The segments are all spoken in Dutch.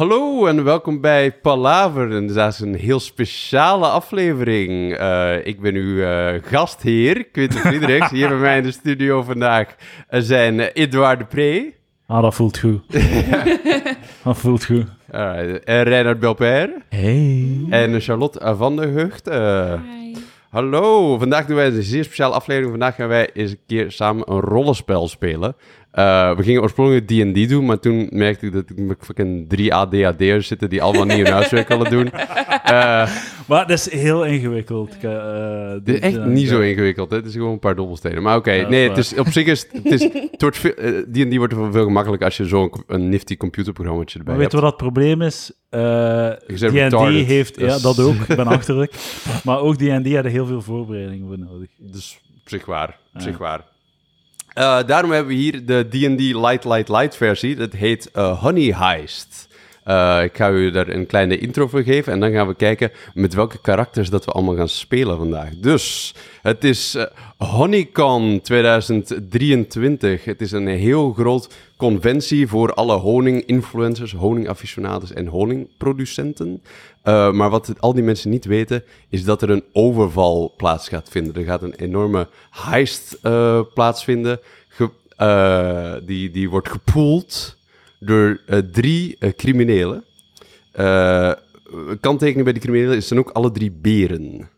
Hallo en welkom bij Palaver. En dat is een heel speciale aflevering. Eh, ik ben uw eh, gastheer, Quinten Friedrichs. Hier bij mij in de studio vandaag zijn uh, Edouard de Pre. Ah, dat voelt goed. dat voelt goed. Alright. En Reinhard Belper. Hey. En Charlotte van der Hucht. Hallo, vandaag doen wij een zeer speciale aflevering. Vandaag gaan wij eens een keer samen een rollenspel spelen. Uh, we gingen oorspronkelijk D&D doen, maar toen merkte ik dat ik met fucking drie ADHD'ers zitten die allemaal niet hun huiswerk willen doen. Uh, maar dat is heel ingewikkeld. Uh, is echt niet zo ingewikkeld, hè? het is gewoon een paar dobbelstenen. Maar oké, okay, ja, nee, het is, op zich is het, is, het wordt D&D wordt veel gemakkelijker als je zo'n een nifty computerprogramma erbij maar hebt. Weet je wat het probleem is? D&D heeft, dus... ja, dat ook, ik ben achterlijk. maar ook D&D hadden heel veel voorbereidingen voor nodig. Dus op zich waar, op zich waar. Uh, daarom hebben we hier de D&D Light Light Light versie. Dat heet uh, Honey Heist. Uh, ik ga u daar een kleine intro voor geven en dan gaan we kijken met welke karakters dat we allemaal gaan spelen vandaag. Dus, het is Honeycon 2023. Het is een heel groot conventie voor alle honing-influencers, honingaficionados en honingproducenten. Uh, maar wat al die mensen niet weten, is dat er een overval plaats gaat vinden. Er gaat een enorme heist uh, plaatsvinden. Ge uh, die, die wordt gepoeld door drie criminelen. kanttekening bij die criminelen is dan ook alle drie beren.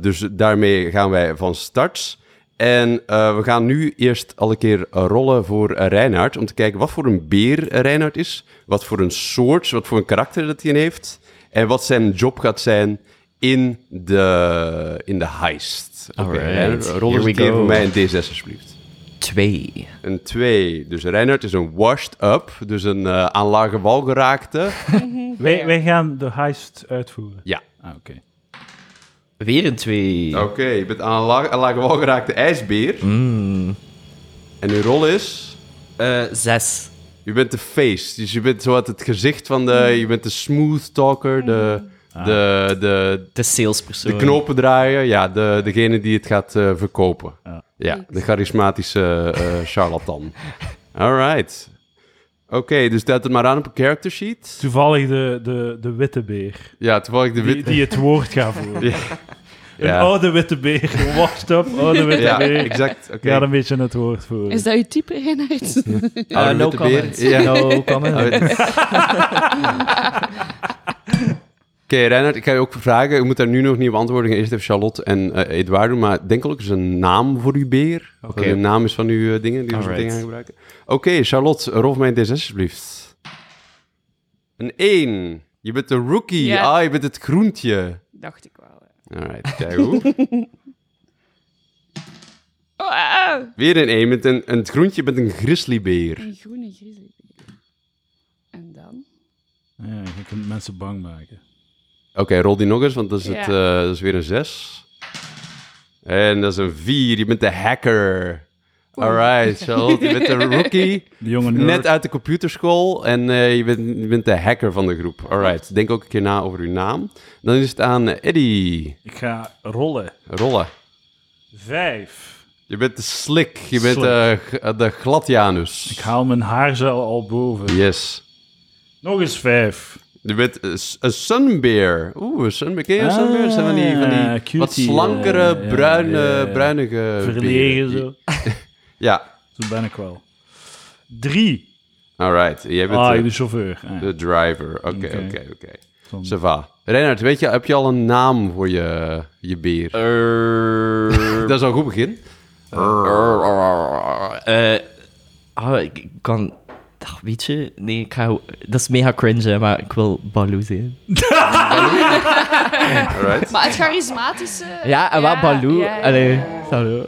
dus daarmee gaan wij van start. En we gaan nu eerst al een keer rollen voor Reinhard. Om te kijken wat voor een beer Reinhard is. Wat voor een soort, wat voor een karakter dat hij heeft. En wat zijn job gaat zijn in de, in de heist. Oké, okay, rol eens een keer voor mij een D6 alsjeblieft. Twee. Een twee. Dus Reinhard is een washed up. Dus een uh, aan lage wal geraakte. wij, wij gaan de heist uitvoeren. Ja. Ah, oké. Okay. Weer een twee. Oké, okay, je bent aan een lage, lage wal geraakte ijsbeer. Mm. En uw rol is? Uh, zes. Je bent de face, dus je bent zo het gezicht van de... Je bent de smooth talker, de... Ah. De, de, de salespersoon. De knopen draaien, ja, de, degene die het gaat uh, verkopen. Ja. ja. de charismatische uh, charlatan. Alright. Oké, okay, dus zet het maar aan op een character sheet. Toevallig de, de, de witte beer. Ja, toevallig de witte... Die, die het woord gaat voeren. ja. Een ja. oude witte beer. Wacht op, oude witte ja, beer. exact. Okay. Ja, een beetje het woord voeren. Is dat uw type? Ja. Uh, no comment. Ja. No comment. Oké, okay, Reinhard, ik ga je ook vragen. Ik moet daar nu nog niet op antwoorden. Eerst even Charlotte en uh, Eduard doen. Maar denk ook eens een naam voor uw beer. Oké. Okay. Een naam is van uw uh, dingen die we dingen gaan gebruiken. Oké, okay, Charlotte, rol mij een D6 alsjeblieft. Een 1. Je bent de rookie. Ja. Ah, je bent het groentje. Dacht ik. Alright, kijk hoe. ah. Weer een 1 met een, een groentje met een grizzlybeer. Een groene grizzlybeer. En dan? Ja, je kunt mensen bang maken. Oké, okay, rol die nog eens, want dat is, ja. het, uh, dat is weer een 6. En dat is een 4. Je bent de hacker. Alright, Charlotte, je bent een rookie. De jonge net uit de computerschool en uh, je, bent, je bent de hacker van de groep. Alright, denk ook een keer na over uw naam. Dan is het aan Eddie. Ik ga rollen. Rollen. Vijf. Je bent de slick, je bent de, de gladjanus. Ik haal mijn haarzel al boven. Yes. Nog eens vijf. Je bent een sunbear. Oeh, een sunbear. Ken je een sunbear? Dat zijn van die, van die cutie, wat slankere, uh, bruine, bruinige... Verlegen zo. ja. Zo ben ik wel. Drie. Alright. Jij bent ah, de, de chauffeur. de driver. Oké, oké, oké. Sava. Reinhard, weet je, heb je al een naam voor je, je beer? Uh, dat is al een goed begin. Uh, uh, ik kan... Ach, weet je, nee, ik ga, dat is mega cringe, maar ik wil Baloo zijn. Alright. Maar het charismatische... Ja, en wat Baloo... ja, ja. Allee, hallo.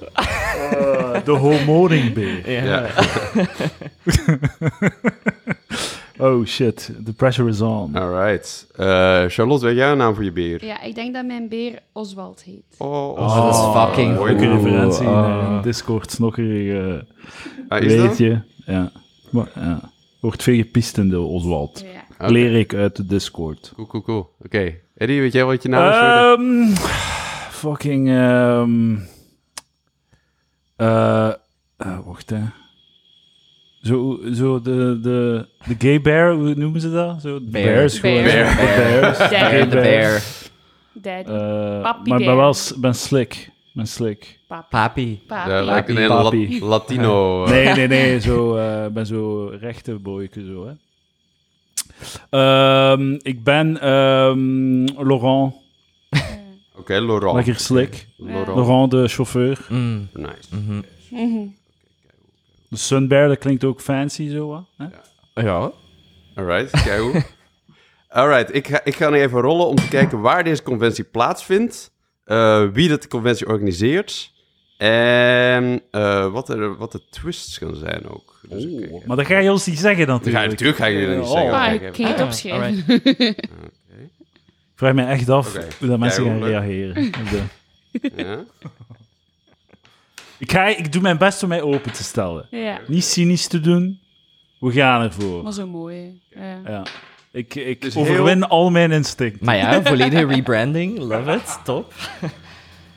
De homoringbeer. Ja. Ja. oh shit, the pressure is on. Alright. Uh, Charlotte, weet jij een naam voor je beer? Ja, ik denk dat mijn beer Oswald heet. Oh, Oh, dat is fucking mooi. Ook een cool. referentie in Ah. uh, Discord, snokkerige Ah, is dat? weetje. Ja. Maar, ja. Wordt veel gepist in de Oswald. Ja. Leer ik uit de Discord. Cool, cool, cool. Oké. Eddie, weet jij wat je naam is? Ehm, fucking... ehm eh, eh, wacht, hè. Zo, zo de, de, de gay bear, hoe noemen ze dat? Zo, de Bear. bears gewoon. Bear. De bears. Daddy. Gay de bear. Daddy. Eh, Papi maar ik ben bear. wel ben slick. Ik ben slick. Papi. Papi. Papi. Ja, like een Papi. La- Latino. Nee, nee, nee. Zo, eh, ik ben zo rechte boyke zo, hè. Ehm, ik ben ehm, Laurent. Oké, Laurent. Lekker slick. Laurent. Laurent, de chauffeur. Mm. Nice. mhm. Mhm. De Sunbear, dat klinkt ook fancy zo, hè? Ja. Alright, kijk hoe. Alright, ik ga, ik ga nu even rollen om te kijken waar deze conventie plaatsvindt, eh, wie dat de conventie organiseert en eh, wat, er, wat de twists gaan zijn ook. Dus. Oh, Maar dat ga je ons niet zeggen dan. Dan ga je natuurlijk ga je dat niet Oh. zeggen. Ah, ik het Ah, opschrijven. Ik vraag me echt af hoe dat mensen gaan reageren. Ja? Ik, ga, ik doe mijn best om mij open te stellen. Ja, Niet cynisch te doen. We gaan ervoor. maar zo mooi. Ja. Ja. Ik, ik Dus overwin al mijn instincten. Maar ja, volledige rebranding. Love it. Top.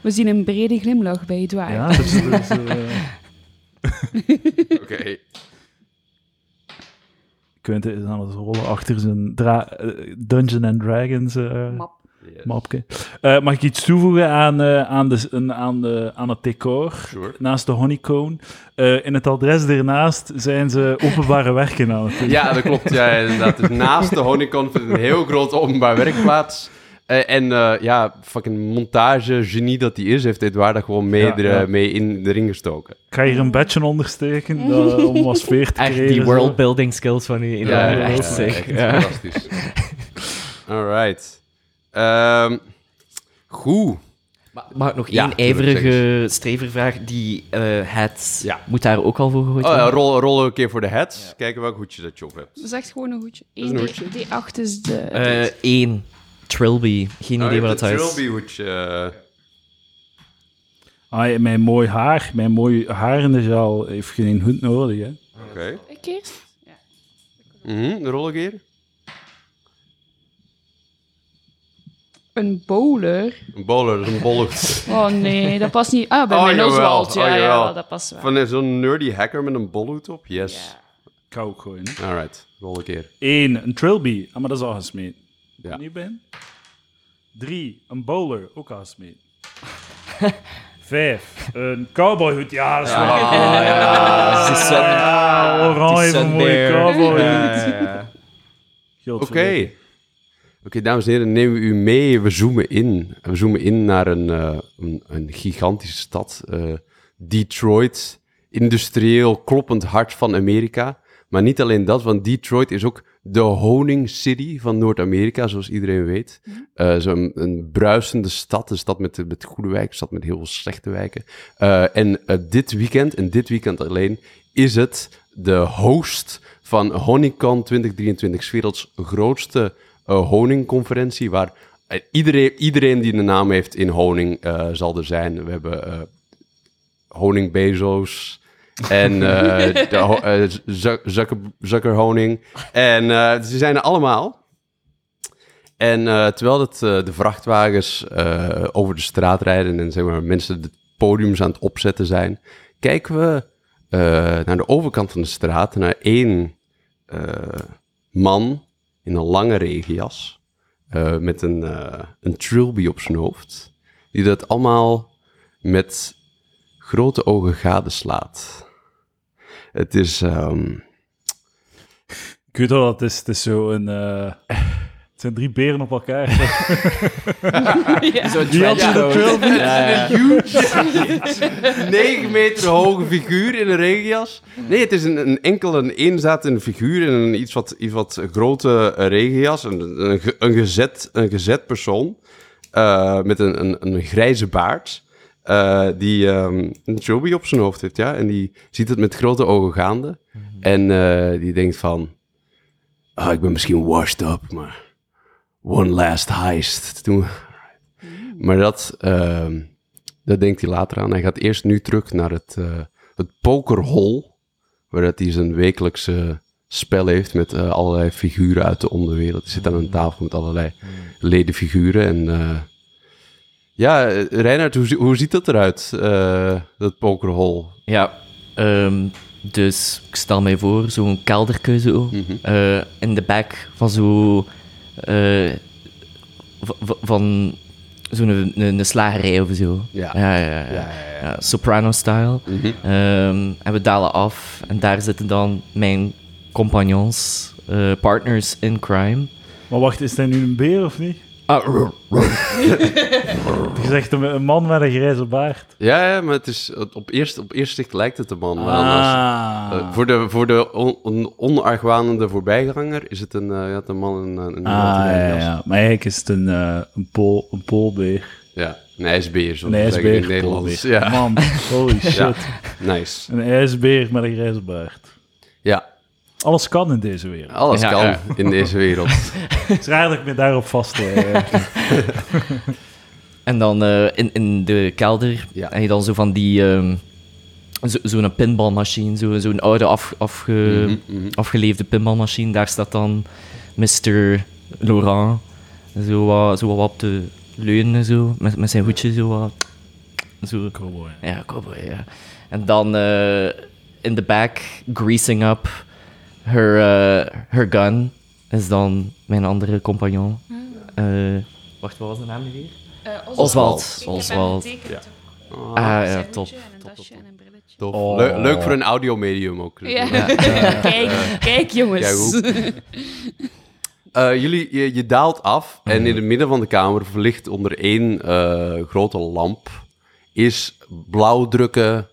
We zien een brede glimlach bij Edouard. Ja, dus, dus, eh, Oké. Quentin is aan het rollen achter zijn dra- eh, Dungeon and Dragons eh, Map. Yes. mapje. Eh, mag ik iets toevoegen aan, aan, de, een- aan, de, aan het decor? Sure. Naast de honeycomb. Eh, in het adres ernaast zijn ze openbare werken aan het doen. Ja, dat klopt. Ja, inderdaad. Dus naast de honeycomb vindt een heel groot openbaar werkplaats. Eh, en eh, ja, fucking montage genie dat hij is, heeft Edouard daar gewoon mee, Ja, er, ja. mee in de ring gestoken. Ik ga hier een badge ondersteken dat- om wat sfeer te Echt creëren. die worldbuilding skills van u. Ja, Ja, sick. echt Ja. fantastisch. Alright. Ehm goed. Maar Mag ik nog één ijverige strevervraag? Die eh Ja. moet daar ook al voor gegooid Oh, ja, worden? rol, rol een keer voor de heads. Kijken welk hoedje dat je op hebt. Dat is echt gewoon een hoedje. is een 1 hoedje. D, D8 is de... Eh, één. Trilby. Geen idee Oh, wat je het hebt is. een Trilby eh, Ah, mijn mooi haar, mijn mooi harende heeft geen hoed nodig, hè. Oké. Ik eerst? Mhm, rol een keer. Een bowler? Een bowler, dat is een bolhoed. Oh nee, dat past niet. Ah, bij Oh, mijn. Oswald. Ja, Oh, ja, dat past wel. Van zo'n nerdy hacker met een bolhoed op. Yes. Ja. Ik ook gooien. Alright, rol een keer. Eén, een trilby. Ah, maar dat is al gesmeed. Ja. Niet ben. Drie, een bowler. Ook al gesmeed. Vijf, een cowboyhoed. Ja, dat is wel... Ah, ja. Is oranje, een mooie cowboyhoed. Oké. Oké, dames en heren, nemen we u mee. We zoomen in. We zoomen in naar een, eh, een, een gigantische stad. eh, Detroit. Industrieel kloppend hart van Amerika. Maar niet alleen dat, want Detroit is ook de honing city van Noord-Amerika, zoals iedereen weet. Eh, Zo'n een bruisende stad, een stad met, met goede wijken, een stad met heel veel slechte wijken. Eh, en eh, dit weekend, en dit weekend alleen, is het de host van Honeycon 2023, 's werelds grootste honingconferentie, waar iedereen, iedereen die een naam heeft in honing zal er zijn. We hebben Honing Bezos en eh de eh, Zuck- Zucker, Zuckerhoning. En eh, ze zijn er allemaal. En terwijl het, eh, de vrachtwagens over de straat rijden en zeg maar, mensen de podiums aan het opzetten zijn, kijken we naar de overkant van de straat, naar één man in een lange regenjas met een, een trilby op zijn hoofd, die dat allemaal met grote ogen gadeslaat. Het is... ehm, Ik weet wel, het is, het is zo een... eh, het zijn drie beren op elkaar. Zo'n Die had je de trenchcoat. trilby. Ja, ja. Een huge, 9 meter hoge figuur in een regenjas. Nee, het is een, een enkel een eenzatende figuur in een iets wat, iets wat grote regenjas. Een, een, een, gezet, een gezet persoon eh, met een, een, een grijze baard. Eh, die ehm, een trilby op zijn hoofd heeft, ja. En die ziet het met grote ogen gaande. En eh, die denkt van... Ah, ik ben misschien washed up, maar... One last heist. Toen, maar dat, ehm, dat denkt hij later aan. Hij gaat eerst nu terug naar het, eh het pokerhol, waar dat hij zijn wekelijkse spel heeft met allerlei figuren uit de onderwereld. Hij zit aan een tafel met allerlei ledenfiguren. En ja, Reinhard, hoe, hoe ziet dat eruit, eh, dat pokerhol? Ja, ehm, dus ik stel mij voor, zo'n kelderke zo, Mhm. eh, in de back van zo... eh, van zo'n een, slagerij of zo. Ja. ja, ja, ja. Ja, ja, ja. Soprano-style. Mhm. Ehm, en we dalen af en daar zitten dan mijn compagnons, eh, partners in crime. Maar wacht, is hij nu een beer of niet? Ah. Je zegt een, een man met een grijze baard. Ja, ja, maar het is, op, eerst, op eerste zicht lijkt het een man. Maar dan als- Ah. eh, voor de, voor de on, on- onargwanende voorbijganger is het een, eh, ja, het een man in een, een Ah, in een ja, jas. ja. Maar eigenlijk is het een, eh, een, pool, een poolbeer. Ja, een ijsbeer, zoals Een zeggen in ijsbeer. Nederlands. Ja, Man, holy shit. Ja. nice. Een ijsbeer met een grijze baard. Ja, Alles kan in deze wereld. alles Ja, kan ja. in deze wereld. Het is raar dat ik me daarop vast eh, En dan eh, in, in de kelder Ja. heb je dan zo van die... ehm, zo- Zo'n pinballmachine, zo, zo'n oude af, afge, Mhm, mhm. afgeleefde pinballmachine. Daar staat dan Mr. Laurent zo wat, zo wat op te leunen, zo, met, met zijn hoedje zo wat... Zo, Cowboy. Ja, cowboy, ja. En dan eh, in the back, greasing up her, eh, her gun, is dan mijn andere compagnon. Eh, wacht, wat was de naam nu weer? Eh, Oswald. Ik heb Oswald. hem getekend. Ah, Ah, ja, top. hoedje En een dasje en een brilletje. tof. Oh. Leuk, leuk voor een audiomedium ook. Ja. kijk, kijk jongens. Eh, jullie, je, je daalt af en in het midden van de kamer, verlicht onder één eh, grote lamp, is blauwdrukken,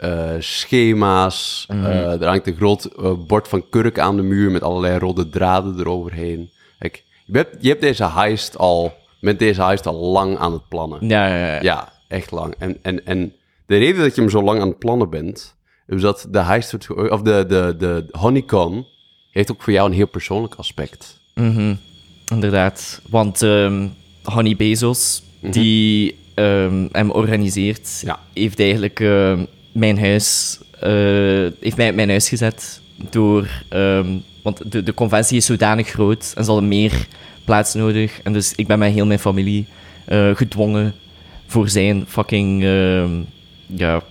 eh, schema's. eh, er hangt een groot eh, bord van kurk aan de muur met allerlei rode draden eroverheen. Kijk, je, hebt, je hebt deze heist al, met deze heist al lang aan het plannen. Ja, ja, ja. Ja, echt lang. En, en, en de reden dat je hem zo lang aan het plannen bent, is dat de heist, of de, de, de honeycomb, heeft ook voor jou een heel persoonlijk aspect. Mhm, Inderdaad. Want ehm Honey Bezos, die ehm, hem organiseert, Ja. heeft eigenlijk ehm, mijn huis, eh, heeft mij op mijn huis gezet door, ehm, want de, de conventie is zodanig groot en ze hadden meer plaats nodig. En dus ik ben met heel mijn familie eh, gedwongen voor zijn fucking, ehm, ja,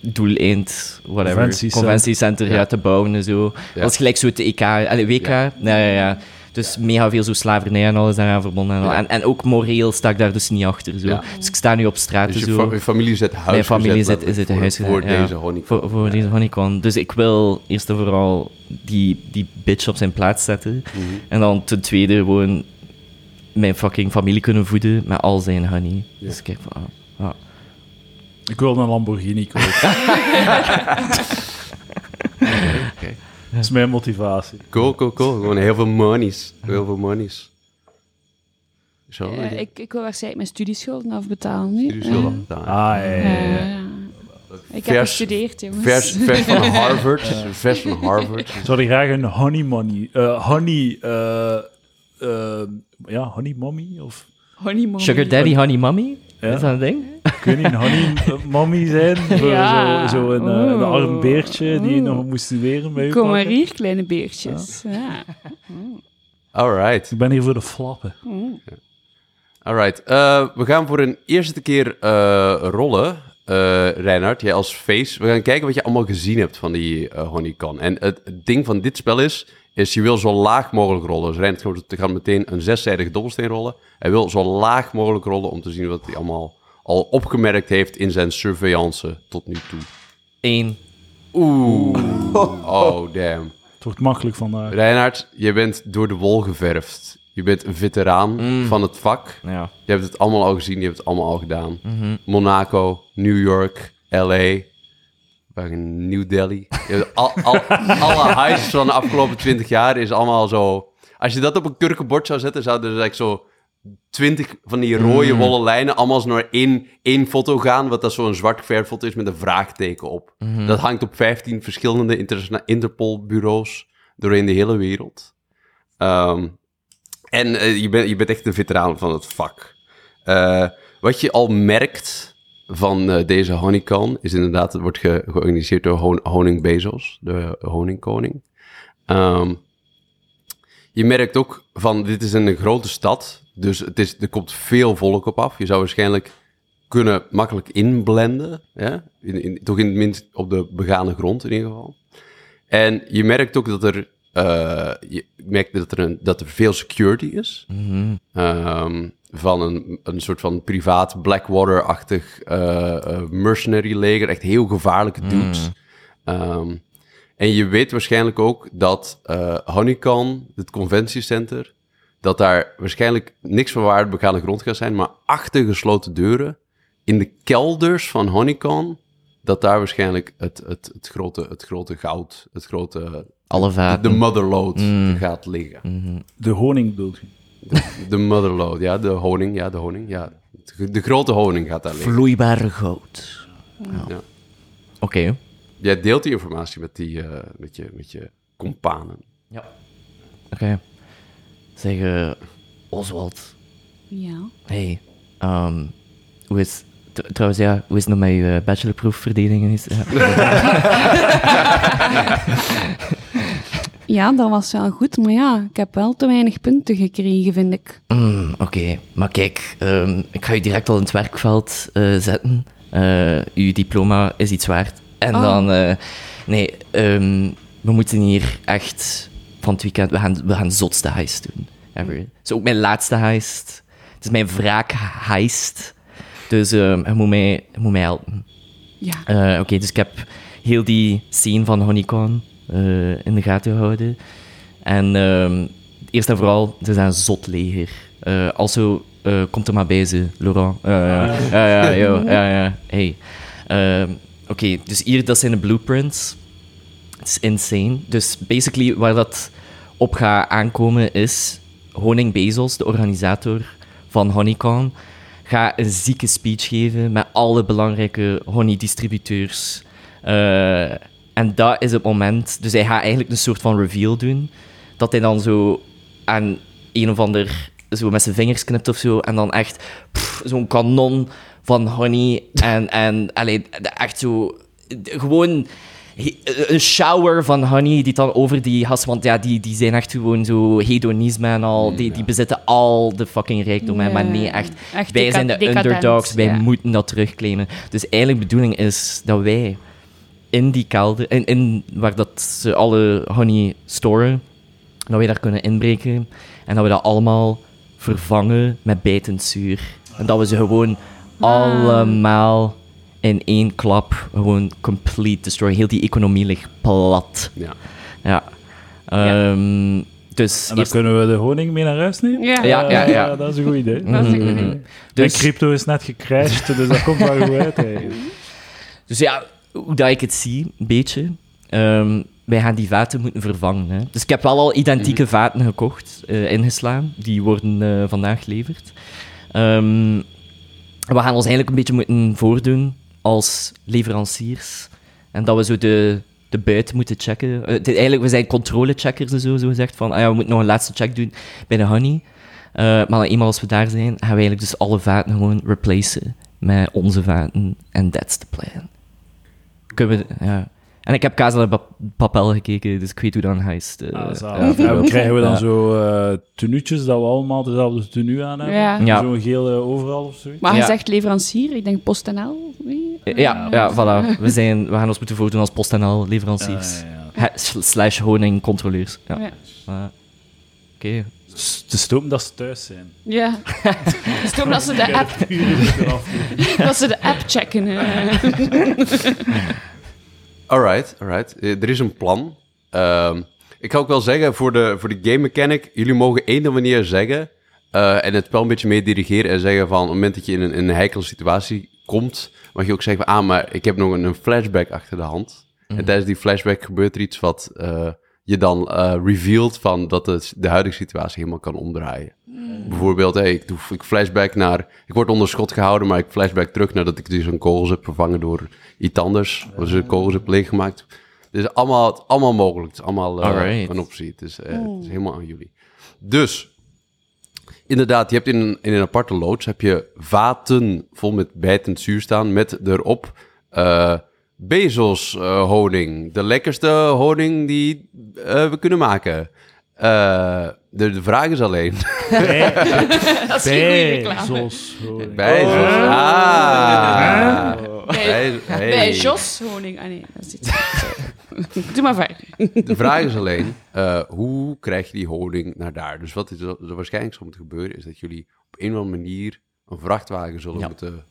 doeleind, whatever, conventiecenter ja. te bouwen en zo. Ja. Dat is gelijk zo het EK, allee, WK, ja. Ja, ja, Dus mega veel zo slavernij en alles daaraan verbonden. En, en, en ook moreel sta ik daar dus niet achter. Zo. Ja. Dus ik sta nu op straat Dus je, zo. fa- je familie zet huis Mijn familie zit, is het voor, huis voor deze honeycomb. Voor, voor deze honeycomb. Dus ik wil eerst en vooral die, die bitch op zijn plaats zetten. Mhm. En dan ten tweede gewoon mijn fucking familie kunnen voeden met al zijn honey. Ja. Dus kijk van... ah, ah. Ik wil een Lamborghini kopen. Dat is mijn motivatie. Cool, cool, cool. Gewoon heel veel monies. Heel veel monies. Zo, ja. ik, ik wil waarschijnlijk mijn studieschulden afbetalen nu. Zullen Eh, dat- Ah, ja, ja, ja. eh, ik heb Vers- gestudeerd, jongens. Vers, vers van Harvard. Vers van Harvard. Ik zou graag een honey money... eh, honey... eh, eh, ja, honey mommy? Of... Honey mommy. Sugar daddy, honey mommy? Ja. Is dat een ding? Ik weet niet, een honey mommy zijn. Voor Ja. zo, zo een, eh, een arm beertje die Oeh. nog moest studeren bij Kom maar hier, kleine beertjes. Ja. Alright. Ik ben hier voor de flappen. Alright. Eh, we gaan voor een eerste keer eh, rollen. eh Reinhard, jij als face. We gaan kijken wat je allemaal gezien hebt van die eh Honeycon. En het ding van dit spel is, is je wil zo laag mogelijk rollen. Dus Reinhard gaat- gaat meteen een zeszijdige dobbelsteen rollen. Hij wil zo laag mogelijk rollen om te zien wat hij allemaal al opgemerkt heeft in zijn surveillance tot nu toe. Eén. Oeh. Oh, damn. Het wordt makkelijk vandaag. Reinhard, je bent door de wol geverfd. Je bent een veteraan van het vak. Ja. Je hebt het allemaal al gezien, je hebt het allemaal al gedaan. Monaco, New York, LA, fucking New Delhi. Al, al, alle heists van de afgelopen twintig jaar is allemaal zo... Als je dat op een kurkenbord zou zetten, zouden er like zo twintig van die rode wollen lijnen allemaal eens naar één, één foto gaan, wat dat zo'n zwart geverfd foto is met een vraagteken op. Dat hangt op 15 verschillende Interpol-bureaus doorheen de hele wereld. Ehm, en eh, je, bent, je bent echt een veteraan van het vak. Eh, wat je al merkt van eh, deze honeycon is inderdaad, het wordt ge- georganiseerd door Hon- Honing Bezos, de honingkoning. Ehm, je merkt ook van, dit is een grote stad, dus het is, er komt veel volk op af. Je zou waarschijnlijk kunnen makkelijk inblenden. Ja? In, toch in het minst op de begane grond in ieder geval. En je merkt ook dat er, uh, je merkt dat er, een, dat er veel security is. Um, van een, een soort van privaat Blackwater-achtig uh, uh, mercenary leger. Echt heel gevaarlijke dudes. Mm. Um, en je weet waarschijnlijk ook dat uh, Honeycomb, het conventiecenter, dat daar waarschijnlijk niks van waarde begane grond gaat zijn, maar achter gesloten deuren, in de kelders van Honeycomb, dat daar waarschijnlijk het, het, het, grote, het grote goud, het grote... Alle vaten. De, de motherload mm. gaat liggen. Mm -hmm. De honing bedoelt je? De, de motherload, ja, de honing, ja, de honing, ja. De, de grote honing gaat daar liggen. Vloeibare goud. Ja. ja. Oké. Okay. Jij deelt die informatie met, die, uh, met, je, met je companen. Ja. Oké. Okay. Zeg, uh, Oswald. Ja? Hey, um, hoe is... Trouwens, ja, hoe is het nog met je bachelorproefverdediging? Ja, dat was wel goed, maar ja, ik heb wel te weinig punten gekregen, vind ik. Mm, Oké, okay. maar kijk, um, ik ga je direct al in het werkveld uh, zetten. Uh, uw diploma is iets waard. En Oh. dan, uh, nee, um, we moeten hier echt van het weekend, we gaan, we gaan zotste heist doen. Ever. Het is ook mijn laatste heist. Het is mijn wraakheist. Dus um, je, moet mij, je moet mij helpen. Ja. Oké, okay, dus ik heb heel die scene van Honeycomb in de gaten gehouden. En um, eerst en vooral, ze zijn een zot leger. Uh, also, uh, komt er maar bij ze, Laurent. ja, ja, ja, ja, Hey. Oké, okay, dus hier, dat zijn de blueprints. Het is insane. Dus basically, waar dat op gaat aankomen is... Honing Bezos, de organisator van Honeycomb, gaat een zieke speech geven met alle belangrijke honeydistributeurs. Uh, en dat is het moment... Dus hij gaat eigenlijk een soort van reveal doen. Dat hij dan zo aan een of ander... Zo met zijn vingers knipt of zo. En dan echt zo'n kanon van honey. En, en allee, echt zo... Gewoon een shower van honey die dan over die gasten... Want ja, die, die zijn echt gewoon zo hedonisme en al. Die, die bezitten al de fucking rijkdom. Maar nee, echt... Echt wij zijn de underdogs. Wij moeten dat terugclaimen. Dus eigenlijk de bedoeling is dat wij in die kelder, in, in waar dat ze alle honey storen, dat wij daar kunnen inbreken en dat we dat allemaal vervangen met bijtend zuur. En dat we ze gewoon allemaal in één klap gewoon complete destroy. Heel die economie ligt plat. Ja. Ja. Um, dus en dan eerst... kunnen we de honing mee naar huis nemen? Ja, ja, ja. ja. Uh, dat is een goed idee. Dat is een goed idee. Dus... De crypto is net gecrashed, dus dat komt wel goed uit. Hey. Dus ja, hoe dat ik het zie, een beetje. Um, wij gaan die vaten moeten vervangen. Hè. Dus ik heb wel al identieke vaten gekocht, uh, ingeslaan. Die worden uh, vandaag geleverd. Um, we gaan ons eigenlijk een beetje moeten voordoen als leveranciers. En dat we zo de, de buiten moeten checken. Uh, eigenlijk, we zijn controlecheckers en zo, zo gezegd. Van, ah ja, we moeten nog een laatste check doen bij de honey. maar eenmaal als we daar zijn, gaan we eigenlijk dus alle vaten gewoon replacen met onze vaten. En that's the plan. Kunnen we, ja. En ik heb Casa de Papel gekeken, dus ik weet hoe dat heist. Uh, ah, ja, ja, krijgen we dan ja. zo uh, tenuutjes dat we allemaal dezelfde tenue aan hebben? Ja. Ja. Zo'n gele overal of zoiets? Maar je zegt leverancier, ik denk PostNL. Wie? Ja, ja, voilà. We, zijn, we gaan ons moeten voordoen als PostNL leveranciers. Slash honing controleurs. Ja. Ja. Oké. Okay. Te stoppen dat ze thuis zijn. Ja. Te stoppen dat ze de app... dat ze de app checken. Alright, alright. Er is een plan. Uh, ik ga ook wel zeggen, voor de, voor de game mechanic, jullie mogen één manier zeggen uh, en het spel een beetje mee dirigeren en zeggen van, op het moment dat je in een, in een heikele situatie komt, mag je ook zeggen van, ah, maar ik heb nog een, een flashback achter de hand. Mm. En tijdens die flashback gebeurt er iets wat uh, je dan uh, revealt van dat het de huidige situatie helemaal kan omdraaien. Mm. Bijvoorbeeld, hey, ik, doe, ik flashback naar, ik word onder schot gehouden, maar ik flashback terug nadat ik dus een kogels heb vervangen door iets anders. Of ze kogels heb leeggemaakt. Het is allemaal, het allemaal mogelijk. Het is allemaal uh, een optie. Het is, uh, oh. het is helemaal aan jullie. Dus, inderdaad, je hebt in een, in een aparte loods heb je vaten vol met bijtend zuur staan met erop uh, Bezos honing. De lekkerste honing die we kunnen maken. Uh, de, de vraag is alleen... Bij, dat is geen Jos Honing. Bij Jos. Oh. Ah. Bij, Jos Honing. Ah nee, dat is iets. Doe maar verder. De vraag is alleen, uh, hoe krijg je die honing naar daar? Dus wat er waarschijnlijk zal moeten gebeuren, is dat jullie op een of andere manier een vrachtwagen zullen ja. moeten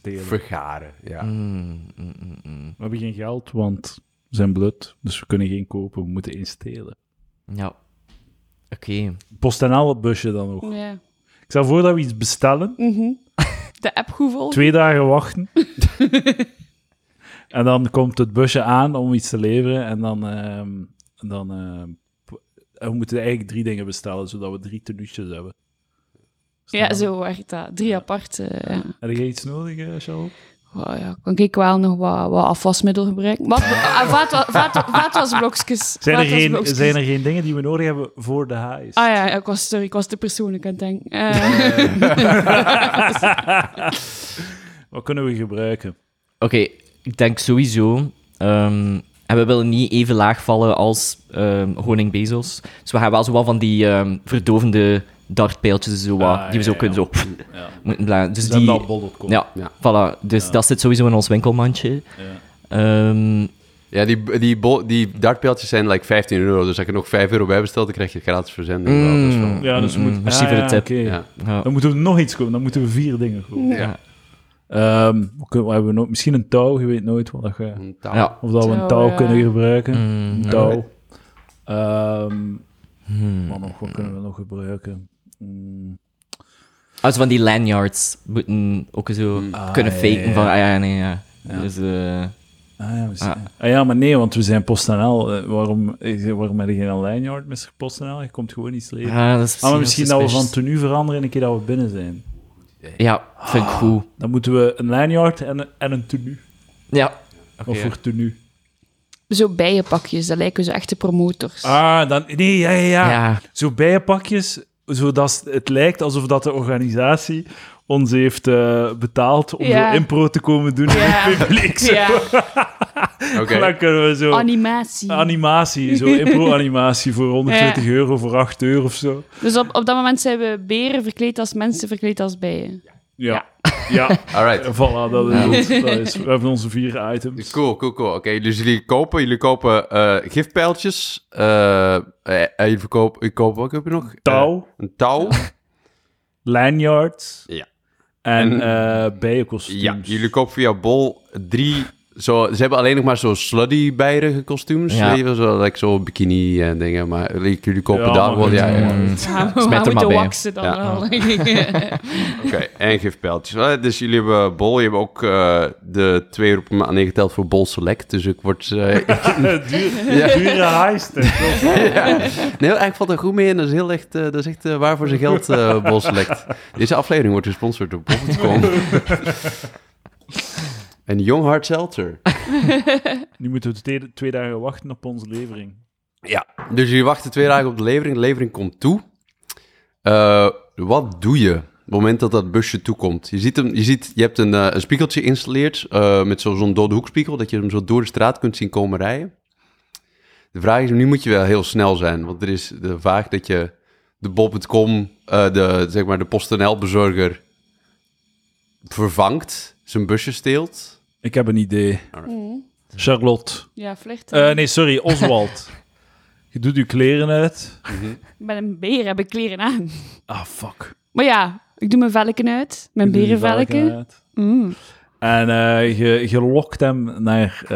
Stelen. vergaren. Ja. Mm, mm, mm, we hebben geen geld, want we zijn blut, dus we kunnen geen kopen, we moeten instelen. Ja. Oké. Okay. PostNL busje dan nog. Ja. Ik stel voor dat we iets bestellen. Mm -hmm. De app goed Twee dagen wachten. en dan komt het busje aan om iets te leveren. En dan, uh, dan uh, we moeten eigenlijk drie dingen bestellen, zodat we drie tenuutjes hebben. Ja, zo werkt dat. Drie aparte. Uh, ja. Heb je iets nodig, uh, Charles? Oh, ja, kan ik wel nog wat, wat afwasmiddel gebruiken. Wat, vaatwasblokjes. Zijn, er geen, zijn er geen dingen die we nodig hebben voor de huis? Ah ja, ik was, sorry, ik was te persoonlijk aan het denken. wat kunnen we gebruiken? Oké, ik denk sowieso... Um, en we willen niet even laag vallen als um, Honing Bezos. Dus we gaan wel zo wat van die um, verdovende dartpijltjes zo wat, die we zo kunnen zo ja. moeten. Dus die, ja, ja, voilà. Dus dat zit sowieso in ons winkelmandje. Ja. Um, ja, die, die, die dartpijltjes zijn like 15 euro. Dus als je er nog 5 euro bij bestelt, dan krijg je gratis verzending. Mm, ja, dus we moeten... Merci voor de tip. Okay. Dan moeten we nog iets kopen. Dan moeten we vier dingen kopen. Ja. Um, we hebben we nog, misschien een touw, je weet nooit wat je, ja. of dat we een touw kunnen gebruiken. Mm, een touw. Um, hmm. Wat, nog, wat kunnen we nog gebruiken? Mm. Als van die lanyards moeten ook zo ah, kunnen faken van, ah ja, nee, ja. Dus, uh, Ah ja, ah. ah. ja, maar nee, want we zijn PostNL. Uh, waarom, waarom heb je geen lanyard met PostNL? Je komt gewoon iets leveren. Ah, dat is ah, maar misschien dat we van tenue veranderen een keer dat we binnen zijn. Ja, vind ik ah, goed. Dan moeten we een lanyard en, en een tenue. Ja. Okay. Of voor tenue. Zo bijenpakjes, dat lijken zo echte promotors. Ah, dan, nee, ja, ja, ja. ja. Zo bijenpakjes zodat het lijkt alsof dat de organisatie ons heeft uh, betaald om ja. zo impro te komen doen ja. in het publiek. Ja. okay. We zo... Animatie. Animatie, zo impro-animatie voor 120 euro, voor 8 euro of zo. Dus op, op dat moment zijn we beren verkleed als mensen, verkleed als bijen. Ja. Ja. Alright. Voilà, dat is, dat is, we hebben onze vier items. Cool, cool, cool. Oké, dus jullie kopen, jullie kopen uh, gifpijltjes. Uh, verkopen, ik koop, wat heb je nog? Touw. een touw. Lanyards. Ja. En, en bijenkostuums. Ja, jullie kopen via Bol drie zo, ze hebben alleen nog maar zo sluddy bijrige kostuums. Ja. Zo, like zo bikini en dingen. Maar jullie kopen ja, daar gewoon... Ja, ja. ja. Smet er maar bij. waksen dan ja. Oké, en gifpijltjes. Dus jullie hebben bol. Je hebt ook uh, de twee euro per maand ingeteld voor bol select. Dus ik word... Uh, Duur, ja. Dure heist. ja. Nee, eigenlijk valt er goed mee. En dat is heel echt... Uh, dat is echt waar voor zijn geld, bol select. Deze aflevering wordt gesponsord door Bol.com. En Young Hard Seltzer. nu moeten we twee dagen wachten op onze levering. Ja, dus je wacht twee dagen op de levering. De levering komt toe. Uh, wat doe je op het moment dat dat busje toekomt? Je, ziet hem, je, ziet, je hebt een, uh, een spiegeltje geïnstalleerd uh, met zo'n dode hoekspiegel, dat je hem zo door de straat kunt zien komen rijden. De vraag is, nu moet je wel heel snel zijn, want er is de vraag dat je de Bob.com, de, zeg maar de PostNL-bezorger vervangt, zijn busje steelt ik heb een idee. Mm. Charlotte. Ja, vlucht. Uh, nee, sorry, Oswald. je doet je kleren uit. Met een beer heb ik kleren aan. Ah, fuck. Maar ja, ik doe mijn velken uit. Mijn berenvelken. Mm. En uh, je, je lokt hem naar uh,